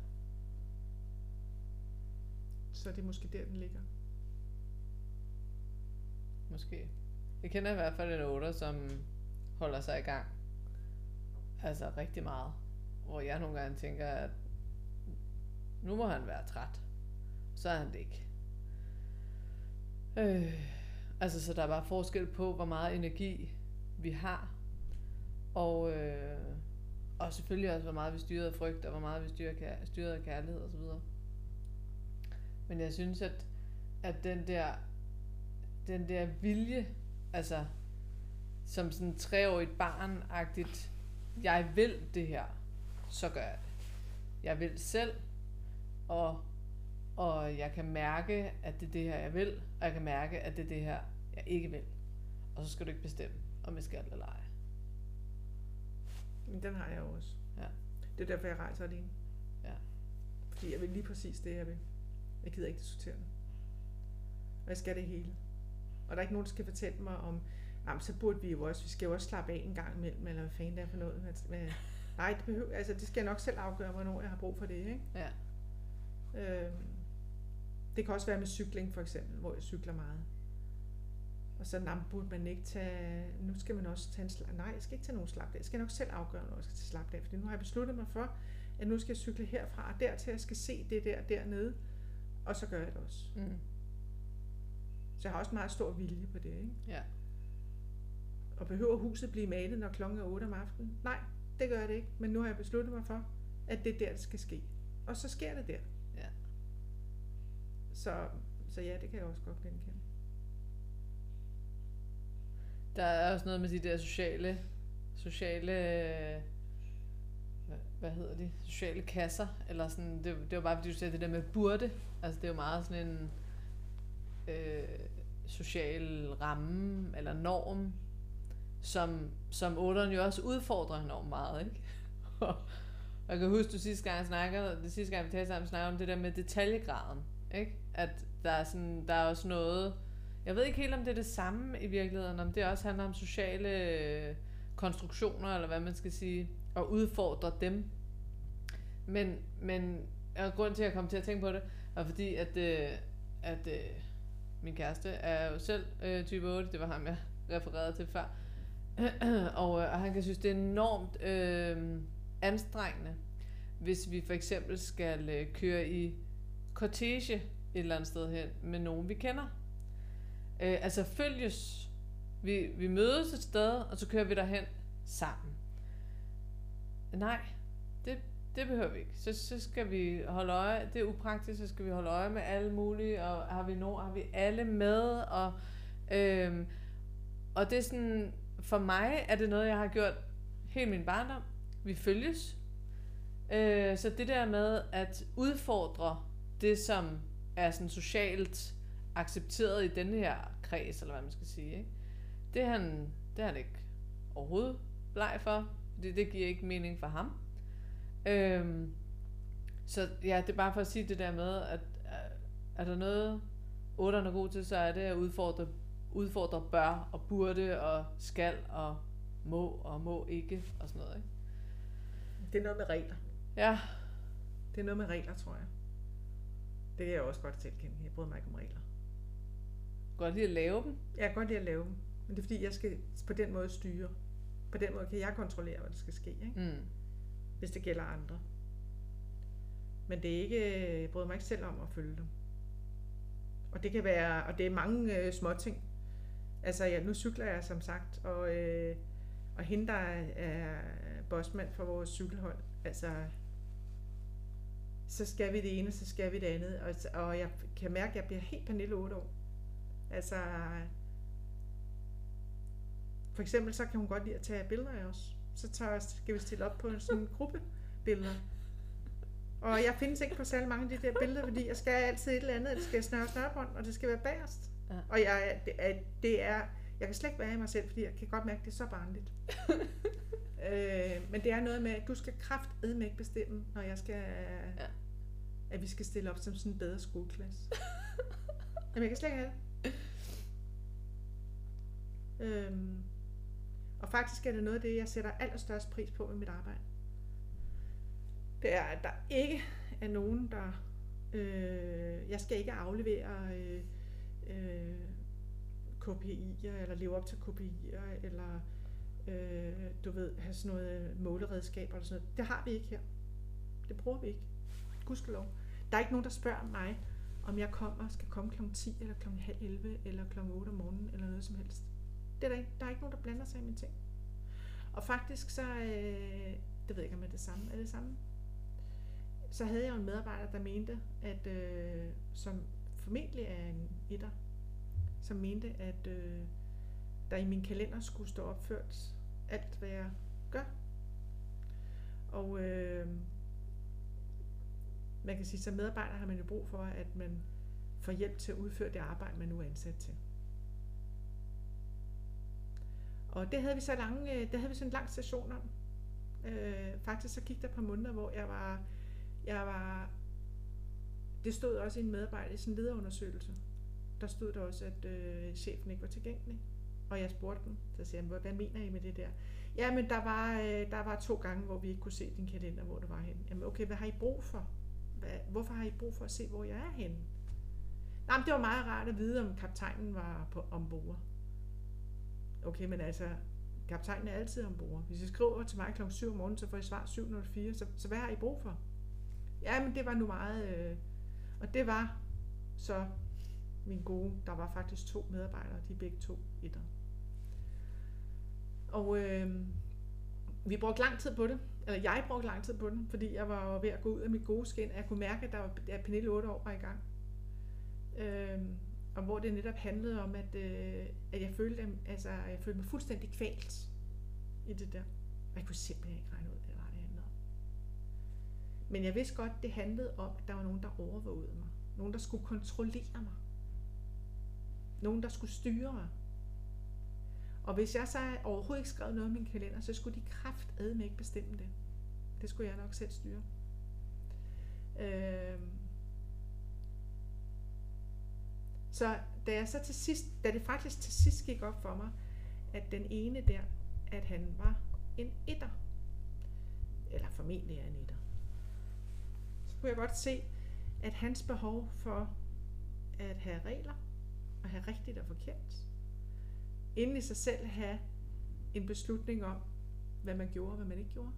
Så det er måske der, den ligger.
Måske. Jeg kender i hvert fald en otter, som holder sig i gang. Altså rigtig meget. Hvor jeg nogle gange tænker, at nu må han være træt. Så er han det ikke. Øh, altså, så der er bare forskel på, hvor meget energi vi har. Og, øh, og selvfølgelig også, hvor meget vi styrer af frygt, og hvor meget vi styrer, kær- styrer af kærlighed osv. Men jeg synes, at, at den der den der vilje, altså som sådan treårigt barn-agtigt, jeg vil det her, så gør jeg det. Jeg vil selv, og, og jeg kan mærke, at det er det her, jeg vil, og jeg kan mærke, at det er det her, jeg ikke vil. Og så skal du ikke bestemme, om jeg skal eller ej.
Men den har jeg også.
Ja.
Det er derfor, jeg rejser alene.
Ja.
Fordi jeg vil lige præcis det, jeg vil. Jeg gider ikke diskutere det. Og jeg skal det hele. Og der er ikke nogen, der skal fortælle mig om, jamen, så burde vi jo også, vi skal jo også slappe af en gang imellem, eller hvad fanden det er for noget. At- Men, nej, det, behøver, altså, det skal jeg nok selv afgøre, hvornår jeg har brug for det. Ikke?
Ja.
Øhm, det kan også være med cykling for eksempel, hvor jeg cykler meget. Og så nah, burde man ikke tage, nu skal man også tage en slap, nej, jeg skal ikke tage nogen slap dag. Jeg skal nok selv afgøre, når jeg skal tage slap dag, fordi nu har jeg besluttet mig for, at nu skal jeg cykle herfra og dertil, jeg skal se det der dernede, og så gør jeg det også.
Mm.
Så jeg har også meget stor vilje på det, ikke?
Ja.
Og behøver huset blive malet, når klokken er 8 om aftenen? Nej, det gør det ikke, men nu har jeg besluttet mig for, at det er der, det skal ske. Og så sker det der.
Ja.
Så, så ja, det kan jeg også godt genkende.
Der er også noget med de der sociale, sociale hvad, hedder det, sociale kasser, eller sådan, det, det var bare fordi du sagde det der med burde, altså det er jo meget sådan en øh, social ramme, eller norm, som, som otteren jo også udfordrer enormt meget, ikke? og jeg kan huske, du sidste gang snakkede, det sidste gang vi talte sammen, snakkede om det der med detaljegraden, ikke? At der er, sådan, der er også noget, jeg ved ikke helt, om det er det samme i virkeligheden, om det også handler om sociale øh, konstruktioner, eller hvad man skal sige, og udfordre dem. Men, men og grund til, at jeg kom til at tænke på det, var fordi, at, øh, at øh, min kæreste er jo selv øh, type 8, det var ham, jeg refererede til før, og, øh, og han kan synes, det er enormt øh, anstrengende, hvis vi for eksempel skal øh, køre i cortege et eller andet sted hen med nogen, vi kender. Øh, altså følges. Vi, vi mødes et sted, og så kører vi derhen sammen. Nej, det, behøver vi ikke. Så, så skal vi holde øje. Det er upraktisk, så skal vi holde øje med alle mulige, og har vi, nogen, har vi alle med, og, øhm, og det er sådan, for mig er det noget, jeg har gjort hele min barndom. Vi følges. Øh, så det der med at udfordre det, som er sådan socialt accepteret i denne her kreds, eller hvad man skal sige, ikke? det er han, det er han ikke overhovedet bleg for, det, det giver ikke mening for ham. Øhm, så ja, det er bare for at sige det der med, at er der noget, otterne er god til, så er det at udfordre, udfordre bør og burde og skal og må og må ikke og sådan noget. Ikke?
Det er noget med regler.
Ja.
Det er noget med regler, tror jeg. Det kan jeg også godt selv kende. Jeg bryder mig ikke om regler.
Godt lide at lave dem?
Jeg kan godt lide at lave dem. Men det er fordi, jeg skal på den måde styre. På den måde kan jeg kontrollere, hvad der skal ske. Ikke?
Mm.
Hvis det gælder andre. Men det er ikke, jeg bryder mig ikke selv om at følge dem. Og det kan være, og det er mange øh, små ting. Altså, ja, nu cykler jeg som sagt, og, øh, og hende, der er, er bossmand for vores cykelhold, altså, så skal vi det ene, så skal vi det andet. Og, og jeg kan mærke, at jeg bliver helt Pernille 8 år. Altså, for eksempel så kan hun godt lide at tage billeder af os. Så tager, skal vi stille op på en sådan gruppe billeder. Og jeg findes ikke på særlig mange af de der billeder, fordi jeg skal altid et eller andet. Det skal snøre snørbånd, og det skal være bagerst. Ja. Og jeg, det, er, det er, jeg kan slet ikke være i mig selv, fordi jeg kan godt mærke, at det er så barnligt. øh, men det er noget med, at du skal kraftedme ikke bestemme, når jeg skal, ja. at vi skal stille op som sådan en bedre skoleklasse. Jamen, jeg kan slet ikke have det. Øhm, og faktisk er det noget af det, jeg sætter allerstørst pris på med mit arbejde. Det er, at der ikke er nogen, der... Øh, jeg skal ikke aflevere øh, øh, KPI'er, eller leve op til KPI'er, eller øh, du ved, have sådan noget øh, måleredskaber eller sådan noget. Det har vi ikke her. Det bruger vi ikke. Gudskelov. Der er ikke nogen, der spørger mig, om jeg kommer, skal komme kl. 10 eller kl. halv 11 eller kl. 8 om morgenen eller noget som helst. Det er der, ikke. der er ikke nogen, der blander sig i mine ting. Og faktisk så, øh, det ved jeg ikke om det er det samme, er det samme? Så havde jeg en medarbejder, der mente, at øh, som formentlig er en etter, som mente, at øh, der i min kalender skulle stå opført alt, hvad jeg gør. Og øh, man kan sige, som medarbejder har man jo brug for, at man får hjælp til at udføre det arbejde, man nu er ansat til. Og det havde vi så lange, øh, det havde vi sådan en lang session om. Øh, faktisk så gik der et par måneder, hvor jeg var, jeg var, det stod også i en medarbejder i sådan en lederundersøgelse. Der stod der også, at øh, chefen ikke var tilgængelig. Og jeg spurgte dem, så siger jeg, hvad mener I med det der? Ja, men der var, øh, der var to gange, hvor vi ikke kunne se din kalender, hvor du var henne. Jamen okay, hvad har I brug for? Hvad, hvorfor har I brug for at se, hvor jeg er henne? Nej, men det var meget rart at vide, om kaptajnen var på ombord. Okay, men altså, kaptajnen er altid ombord. Hvis I skriver til mig kl. 7 om morgenen, så får I svar 7.04, så, så hvad har I brug for? Ja, men det var nu meget... Øh, og det var så min gode, der var faktisk to medarbejdere, de er begge to etter. Og øh, vi brugte lang tid på det, eller jeg brugte lang tid på det, fordi jeg var ved at gå ud af mit gode skin, jeg kunne mærke, at der var, at Pernille 8 år var i gang. Øh, og hvor det netop handlede om, at, øh, at jeg følte, altså, jeg følte mig fuldstændig kvalt i det der. Og jeg kunne simpelthen ikke regne ud, hvad det var, det handlede om. Men jeg vidste godt, det handlede om, at der var nogen, der overvågede mig. Nogen, der skulle kontrollere mig. Nogen, der skulle styre mig. Og hvis jeg så overhovedet ikke skrev noget i min kalender, så skulle de kraftedme ikke bestemme det. Det skulle jeg nok selv styre. Øh, så da jeg så til sidst, da det faktisk til sidst gik op for mig, at den ene der, at han var en etter, eller formentlig er en etter, så kunne jeg godt se, at hans behov for at have regler, og have rigtigt og forkert, inden i sig selv have en beslutning om, hvad man gjorde og hvad man ikke gjorde.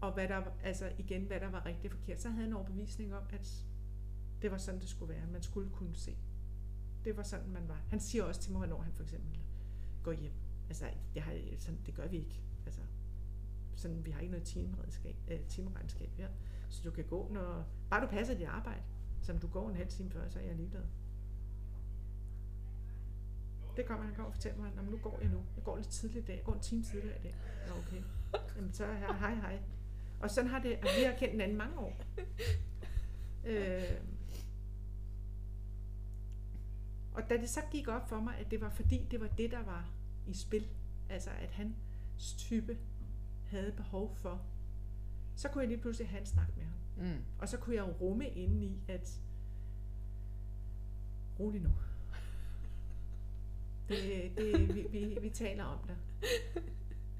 Og hvad der, altså igen, hvad der var rigtigt og forkert. Så havde jeg en overbevisning om, at det var sådan, det skulle være. Man skulle kunne se. Det var sådan, man var. Han siger også til mig, når han for eksempel går hjem. Altså, det, har, sådan, det gør vi ikke. Altså, sådan, vi har ikke noget timeregnskab, øh, timeregnskab her. Så du kan gå, når... Bare du passer dit arbejde, som du går en halv time før, så er jeg ligeglad. Det kommer han kommer og fortæller mig, at nu går jeg nu. Jeg går lidt tidligt i dag. Jeg går en time tidligere i dag. Ja, okay. Jamen, så her, hej, hej. Og sådan har det, og vi har kendt hinanden mange år. Øh, og da det så gik op for mig, at det var fordi, det var det, der var i spil, altså at hans type havde behov for, så kunne jeg lige pludselig have en snak med ham.
Mm.
Og så kunne jeg rumme inde i, at rolig nu. Det, det, vi, vi, vi taler om det.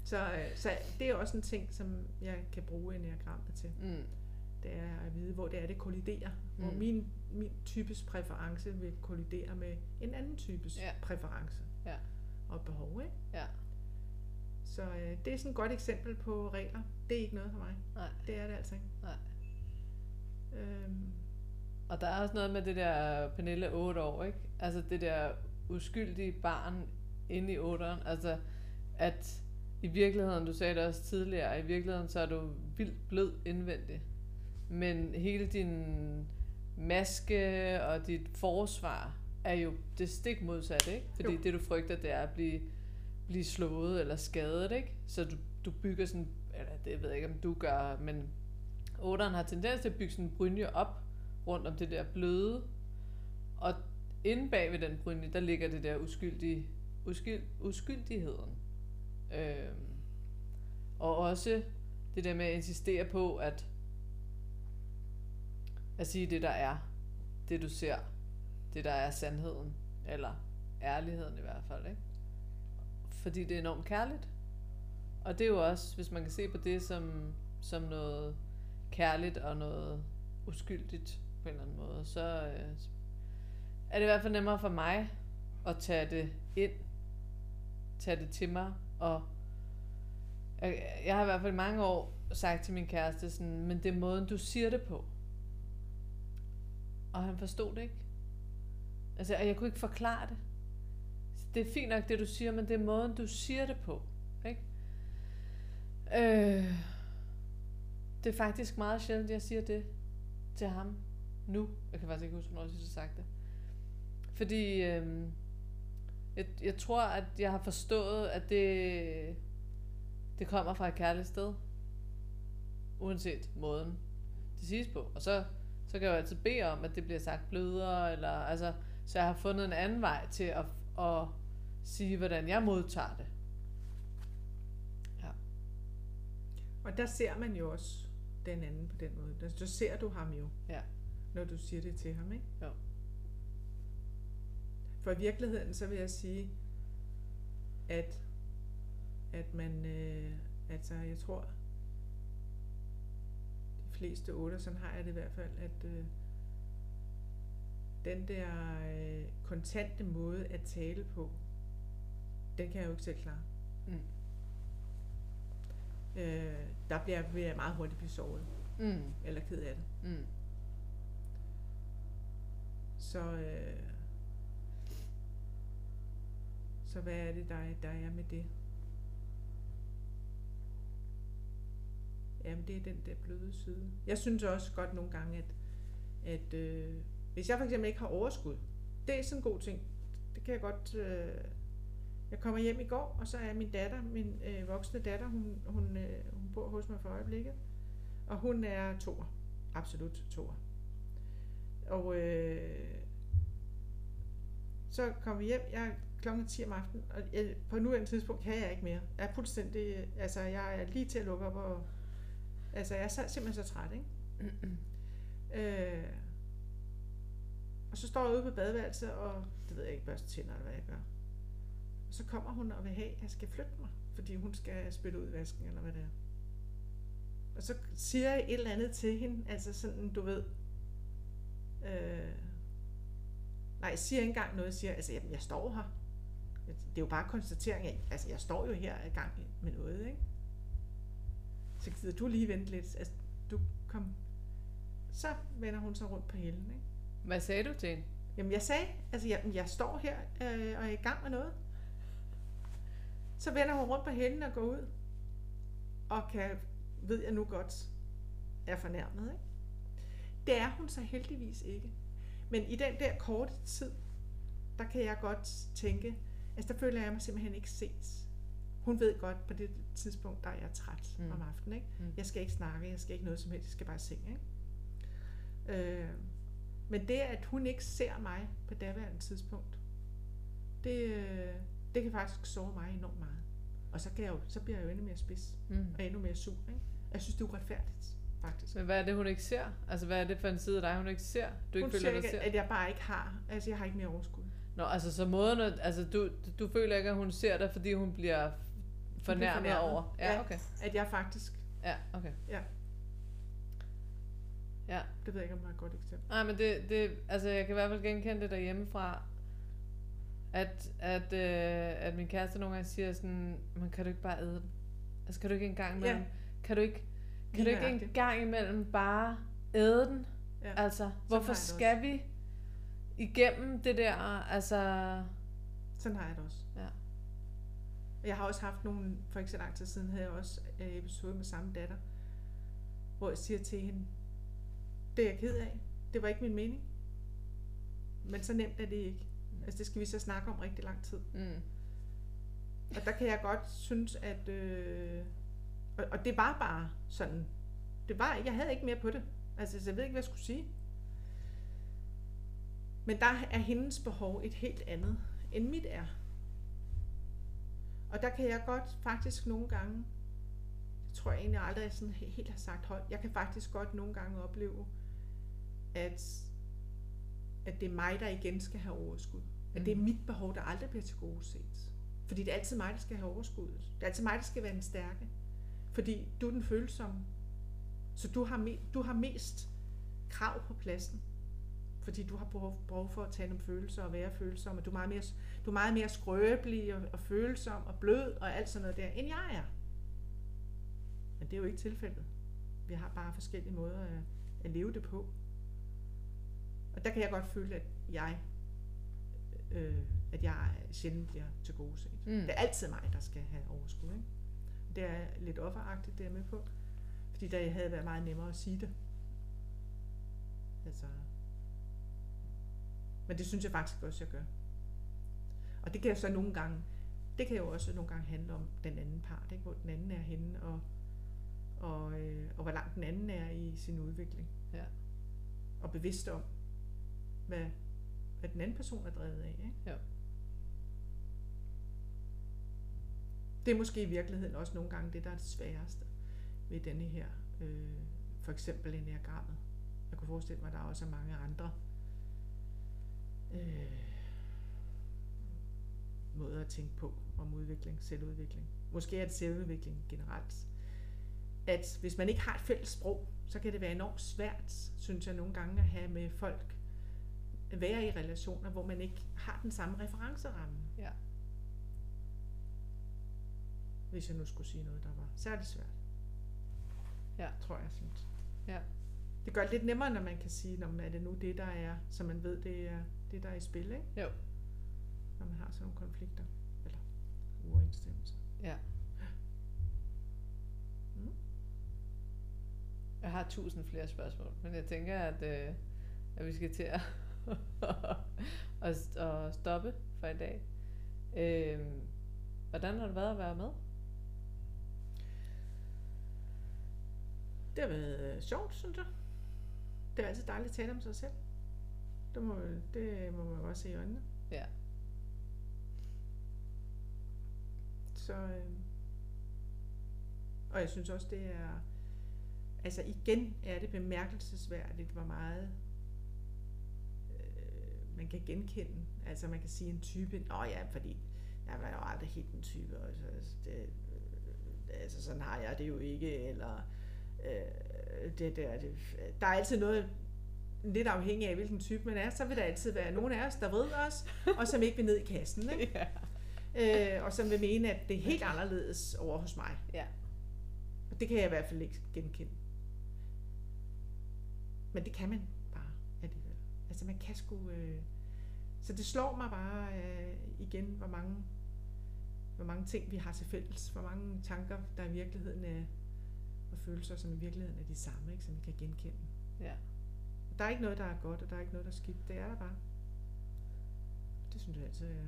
Så, øh, så det er også en ting, som jeg kan bruge enagrammet til.
Mm.
Det er at vide, hvor det er, det kolliderer. Mm. Hvor min, min types præference vil kollidere med en anden types
Ja.
præference
Ja.
og behov. Ikke?
Ja.
Så øh, det er sådan et godt eksempel på regler. Det er ikke noget for mig.
Nej.
Det er det altså ikke.
Nej.
Øhm,
Og der er også noget med det der Pernille 8 år, ikke? Altså det der uskyldige barn inde i 8'eren. Altså at i virkeligheden, du sagde det også tidligere, i virkeligheden så er du vildt blød indvendig. Men hele din maske og dit forsvar er jo det stik modsatte, ikke? Fordi
Jo.
det du frygter, det er at blive, blive slået eller skadet, ikke? Så du, du bygger sådan, eller det ved jeg ikke, om du gør, men 8'eren har tendens til at bygge sådan en brynje op rundt om det der bløde. Og inde bag ved den brynje, der ligger det der uskyldige, uskyld, uskyldigheden. Øhm, og også det der med at insistere på, at at sige det, der er. Det, du ser. Det, der er sandheden. Eller ærligheden i hvert fald, ikke? Fordi det er enormt kærligt. Og det er jo også, hvis man kan se på det som, som noget kærligt og noget uskyldigt på en eller anden måde, så øh, er det i hvert fald nemmere for mig at tage det ind, tage det til mig, og jeg, jeg har i hvert fald mange år sagt til min kæreste sådan, men det er måden, du siger det på. Og han forstod det ikke. Altså, og jeg kunne ikke forklare det. Det er fint nok, det du siger, men det er måden, du siger det på. Ikke? Øh, det er faktisk meget sjældent, jeg siger det til ham nu. Jeg kan faktisk ikke huske, hvornår jeg sidst har sagt det. Fordi øh, jeg, jeg tror, at jeg har forstået, at det, det kommer fra et kærligt sted. Uanset måden, det siges på. Og så, så kan jeg jo altid bede om, at det bliver sagt blødere, eller altså, så jeg har fundet en anden vej til at, at sige, hvordan jeg modtager det.
og der ser man jo også den anden på den måde. Der, der ser du ham jo,
Ja.
når du siger det til ham. Ikke?
Jo.
For i virkeligheden, så vil jeg sige, at, at man, øh, altså jeg tror, fleste otter, sådan har jeg det i hvert fald, at øh, den der øh, kontante måde at tale på, den kan jeg jo ikke selv klare.
Mm.
Øh, der bliver, vil jeg meget hurtigt blive såret,
Mm.
eller ked af det.
Mm.
Så, øh, så hvad er det, der er, der er med det? Jamen, det er den der bløde side. Jeg synes også godt nogle gange, at, at øh, hvis jeg for eksempel ikke har overskud, det er sådan en god ting. Det kan jeg godt... Øh, jeg kommer hjem i går, og så er min datter, min øh, voksne datter, hun, hun, øh, hun bor hos mig for øjeblikket. Og hun er toer. Absolut toer. Og øh, så kom vi hjem. Jeg klokken 10 om aftenen, og jeg, på nuværende tidspunkt kan jeg ikke mere. Jeg er fuldstændig, altså jeg er lige til at lukke op, og altså jeg er så, simpelthen så træt, ikke? øh, og så står jeg ude på badeværelset, og det ved jeg ikke, børste tænder, eller hvad jeg gør. Og så kommer hun og vil have, at jeg skal flytte mig, fordi hun skal spytte ud i vasken, eller hvad det er. Og så siger jeg et eller andet til hende, altså sådan, du ved, øh, nej, jeg siger ikke engang noget, jeg siger, altså, jamen, jeg står her. Det er jo bare konstatering af, altså, jeg står jo her i gang med noget, ikke? Så gider du lige vente lidt, altså, du kom, så vender hun sig rundt på hælden, ikke?
Hvad sagde du til hende?
Jamen, jeg sagde, altså, jeg, jeg står her øh, og er i gang med noget. Så vender hun rundt på hælden og går ud, og kan, ved jeg nu godt, er fornærmet, ikke? Det er hun så heldigvis ikke. Men i den der korte tid, der kan jeg godt tænke, altså der føler jeg mig simpelthen ikke set. Hun ved godt, på det tidspunkt, der er jeg træt mm. om aftenen. Ikke?
Mm.
Jeg skal ikke snakke, jeg skal ikke noget som helst, jeg skal bare i seng. Ikke? Øh, men det, at hun ikke ser mig på daværende tidspunkt, det, øh, det kan faktisk sove mig enormt meget. Og så, kan jeg jo, så bliver jeg jo endnu mere spids
Mm.
og endnu mere sur. Ikke? Jeg synes, det er uretfærdigt, faktisk.
Men hvad er det, hun ikke ser? Altså, hvad er det for en side af dig, hun ikke ser? Du ikke
hun
føler, du
ikke,
ser?
at jeg bare ikke har, altså jeg har ikke mere overskud.
Nå, altså, så måden, altså, du, du føler ikke, at hun ser dig, fordi hun bliver fornærmet,
fornærmet.
over? Ja, okay.
At jeg faktisk,
Ja, okay.
Ja.
Ja.
det ved jeg ikke, om det er et godt eksempel.
Nej, men det, det, altså jeg kan i hvert fald genkende det derhjemmefra, at, at, øh, at min kæreste nogle gange siger sådan, men kan du ikke bare æde den? Altså kan du ikke engang imellem,
Ja.
kan du ikke, kan du
Lige
ikke
nøjagtigt.
engang imellem bare æde den?
Ja.
Altså, hvorfor skal vi igennem det der, altså,
Sådan har jeg det også.
Ja.
Jeg har også haft nogle, for ikke så lang tid siden, havde jeg også øh, episode med samme datter, hvor jeg siger til hende, det er jeg ked af, det var ikke min mening. Men så nemt er det ikke. Altså det skal vi så snakke om rigtig lang tid.
mm,
Og der kan jeg godt synes, at... Øh, og, og det var bare sådan. Det var, jeg havde ikke mere på det. Altså, så jeg ved ikke, hvad jeg skulle sige. Men der er hendes behov et helt andet, end mit er. Og der kan jeg godt faktisk nogle gange, det tror jeg egentlig aldrig, jeg sådan he- helt har sagt højt, jeg kan faktisk godt nogle gange opleve, at, at det er mig, der igen skal have overskud. At det er
Mhm.
mit behov, der aldrig bliver til gode set. Fordi det er altid mig, der skal have overskuddet. Det er altid mig, der skal være den stærke. Fordi du er den følsomme. Så du har, me- du har mest krav på pladsen. Fordi du har behov, behov for at tale om følelser og være følsom. Og du er meget mere, du er meget mere skrøbelig og, og følsom og blød og alt sådan noget der, end jeg er. Men det er jo ikke tilfældet. Vi har bare forskellige måder at, at leve det på. Og der kan jeg godt føle, at jeg, øh, at jeg sjældent bliver til gode set.
Mm.
Det er altid mig, der skal have overskud. Ikke? Det er lidt offeragtigt, det er med på. Fordi der havde været meget nemmere at sige det. Altså. Men det synes jeg faktisk også, jeg gør. Og det kan jo så nogle gange, det kan jo også nogle gange handle om den anden part, ikke? hvor den anden er henne, og, og, øh, og hvor langt den anden er i sin udvikling.
Ja.
Og bevidst om, hvad, hvad den anden person er drevet af. Ikke?
Jo.
Det er måske i virkeligheden også nogle gange det, der er det sværeste ved denne her, øh, for eksempel enagrammet. Jeg kunne forestille mig, at der også er mange andre øh, måder at tænke på om udvikling, selvudvikling. Måske er det selvudvikling generelt. At hvis man ikke har et fælles sprog, så kan det være enormt svært, synes jeg nogle gange, at have med folk, at være i relationer, hvor man ikke har den samme referenceramme.
Ja.
Hvis jeg nu skulle sige noget, der var særligt svært.
Ja.
Tror jeg, synes.
Ja.
Det gør det lidt nemmere, når man kan sige, når er det nu det, der er, så man ved, det er det, der er i spil, ikke?
Jo.
Når man har sådan nogle konflikter, eller uoverensstemmelser.
Ja.
Mm.
Jeg har tusind flere spørgsmål, men jeg tænker, at, øh, at vi skal til at, at, at stoppe for i dag. Øh, hvordan har det været at være med?
Det har været øh, sjovt, synes jeg. Det er altid dejligt at tale om sig selv. Det må, det må man godt se i øjnene.
Ja.
Så, øh, og jeg synes også, det er, altså igen er det bemærkelsesværdigt, hvor meget øh, man kan genkende. Altså man kan sige en type, nå ja, fordi jeg var jo aldrig helt en type, og så, altså, det, øh, altså sådan har jeg det jo ikke, eller øh, det der, det, der er altid noget, lidt afhængig af, hvilken type man er, så vil der altid være nogen af os, der ved os, og som ikke vil ned i kassen, ikke?
Yeah
øh, og som vil mene, at det er helt anderledes over hos mig.
Ja.
Og det kan jeg i hvert fald ikke genkende. Men det kan man bare alligevel. Altså man kan sgu... Øh... Så det slår mig bare øh, igen, hvor mange, hvor mange ting vi har til fælles. Hvor mange tanker, der i virkeligheden er, og følelser, som i virkeligheden er de samme, ikke? som vi kan genkende.
Ja.
Der er ikke noget, der er godt, og der er ikke noget, der er skidt. Det er der bare. Det synes jeg altid er...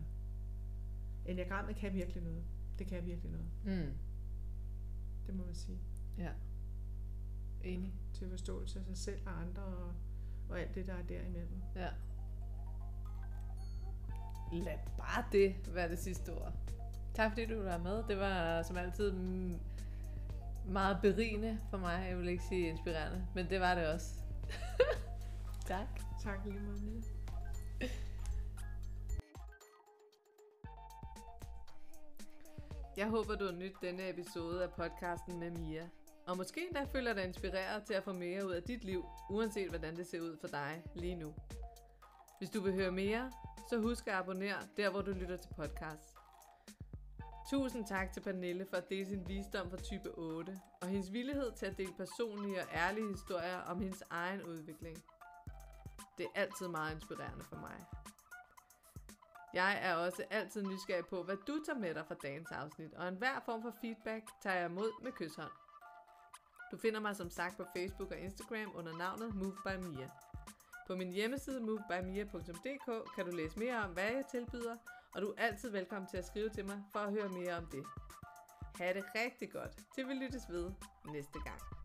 Enagrammet kan virkelig noget. Det kan virkelig noget.
Mm.
Det må man sige.
Ja. Enig.
Til forståelse af sig selv og andre, og, og alt det, der er derimellem.
Ja. Lad bare det være det sidste ord. Tak fordi du var med. Det var som altid meget berigende for mig. Jeg vil ikke sige inspirerende, men det var det også. tak.
Tak lige meget.
Jeg håber, du har nydt denne episode af podcasten med Mia. Og måske endda føler dig inspireret til at få mere ud af dit liv, uanset hvordan det ser ud for dig lige nu. Hvis du vil høre mere, så husk at abonnere der, hvor du lytter til podcast. Tusind tak til Pernille for at dele sin visdom for type 8, og hendes villighed til at dele personlige og ærlige historier om hendes egen udvikling. Det er altid meget inspirerende for mig. Jeg er også altid nysgerrig på, hvad du tager med dig fra dagens afsnit, og enhver form for feedback tager jeg imod med kysshånd. Du finder mig som sagt på Facebook og Instagram under navnet Move by Mia. På min hjemmeside movebymia.dk kan du læse mere om, hvad jeg tilbyder, og du er altid velkommen til at skrive til mig for at høre mere om det. Ha' det rigtig godt, til vi lyttes ved næste gang.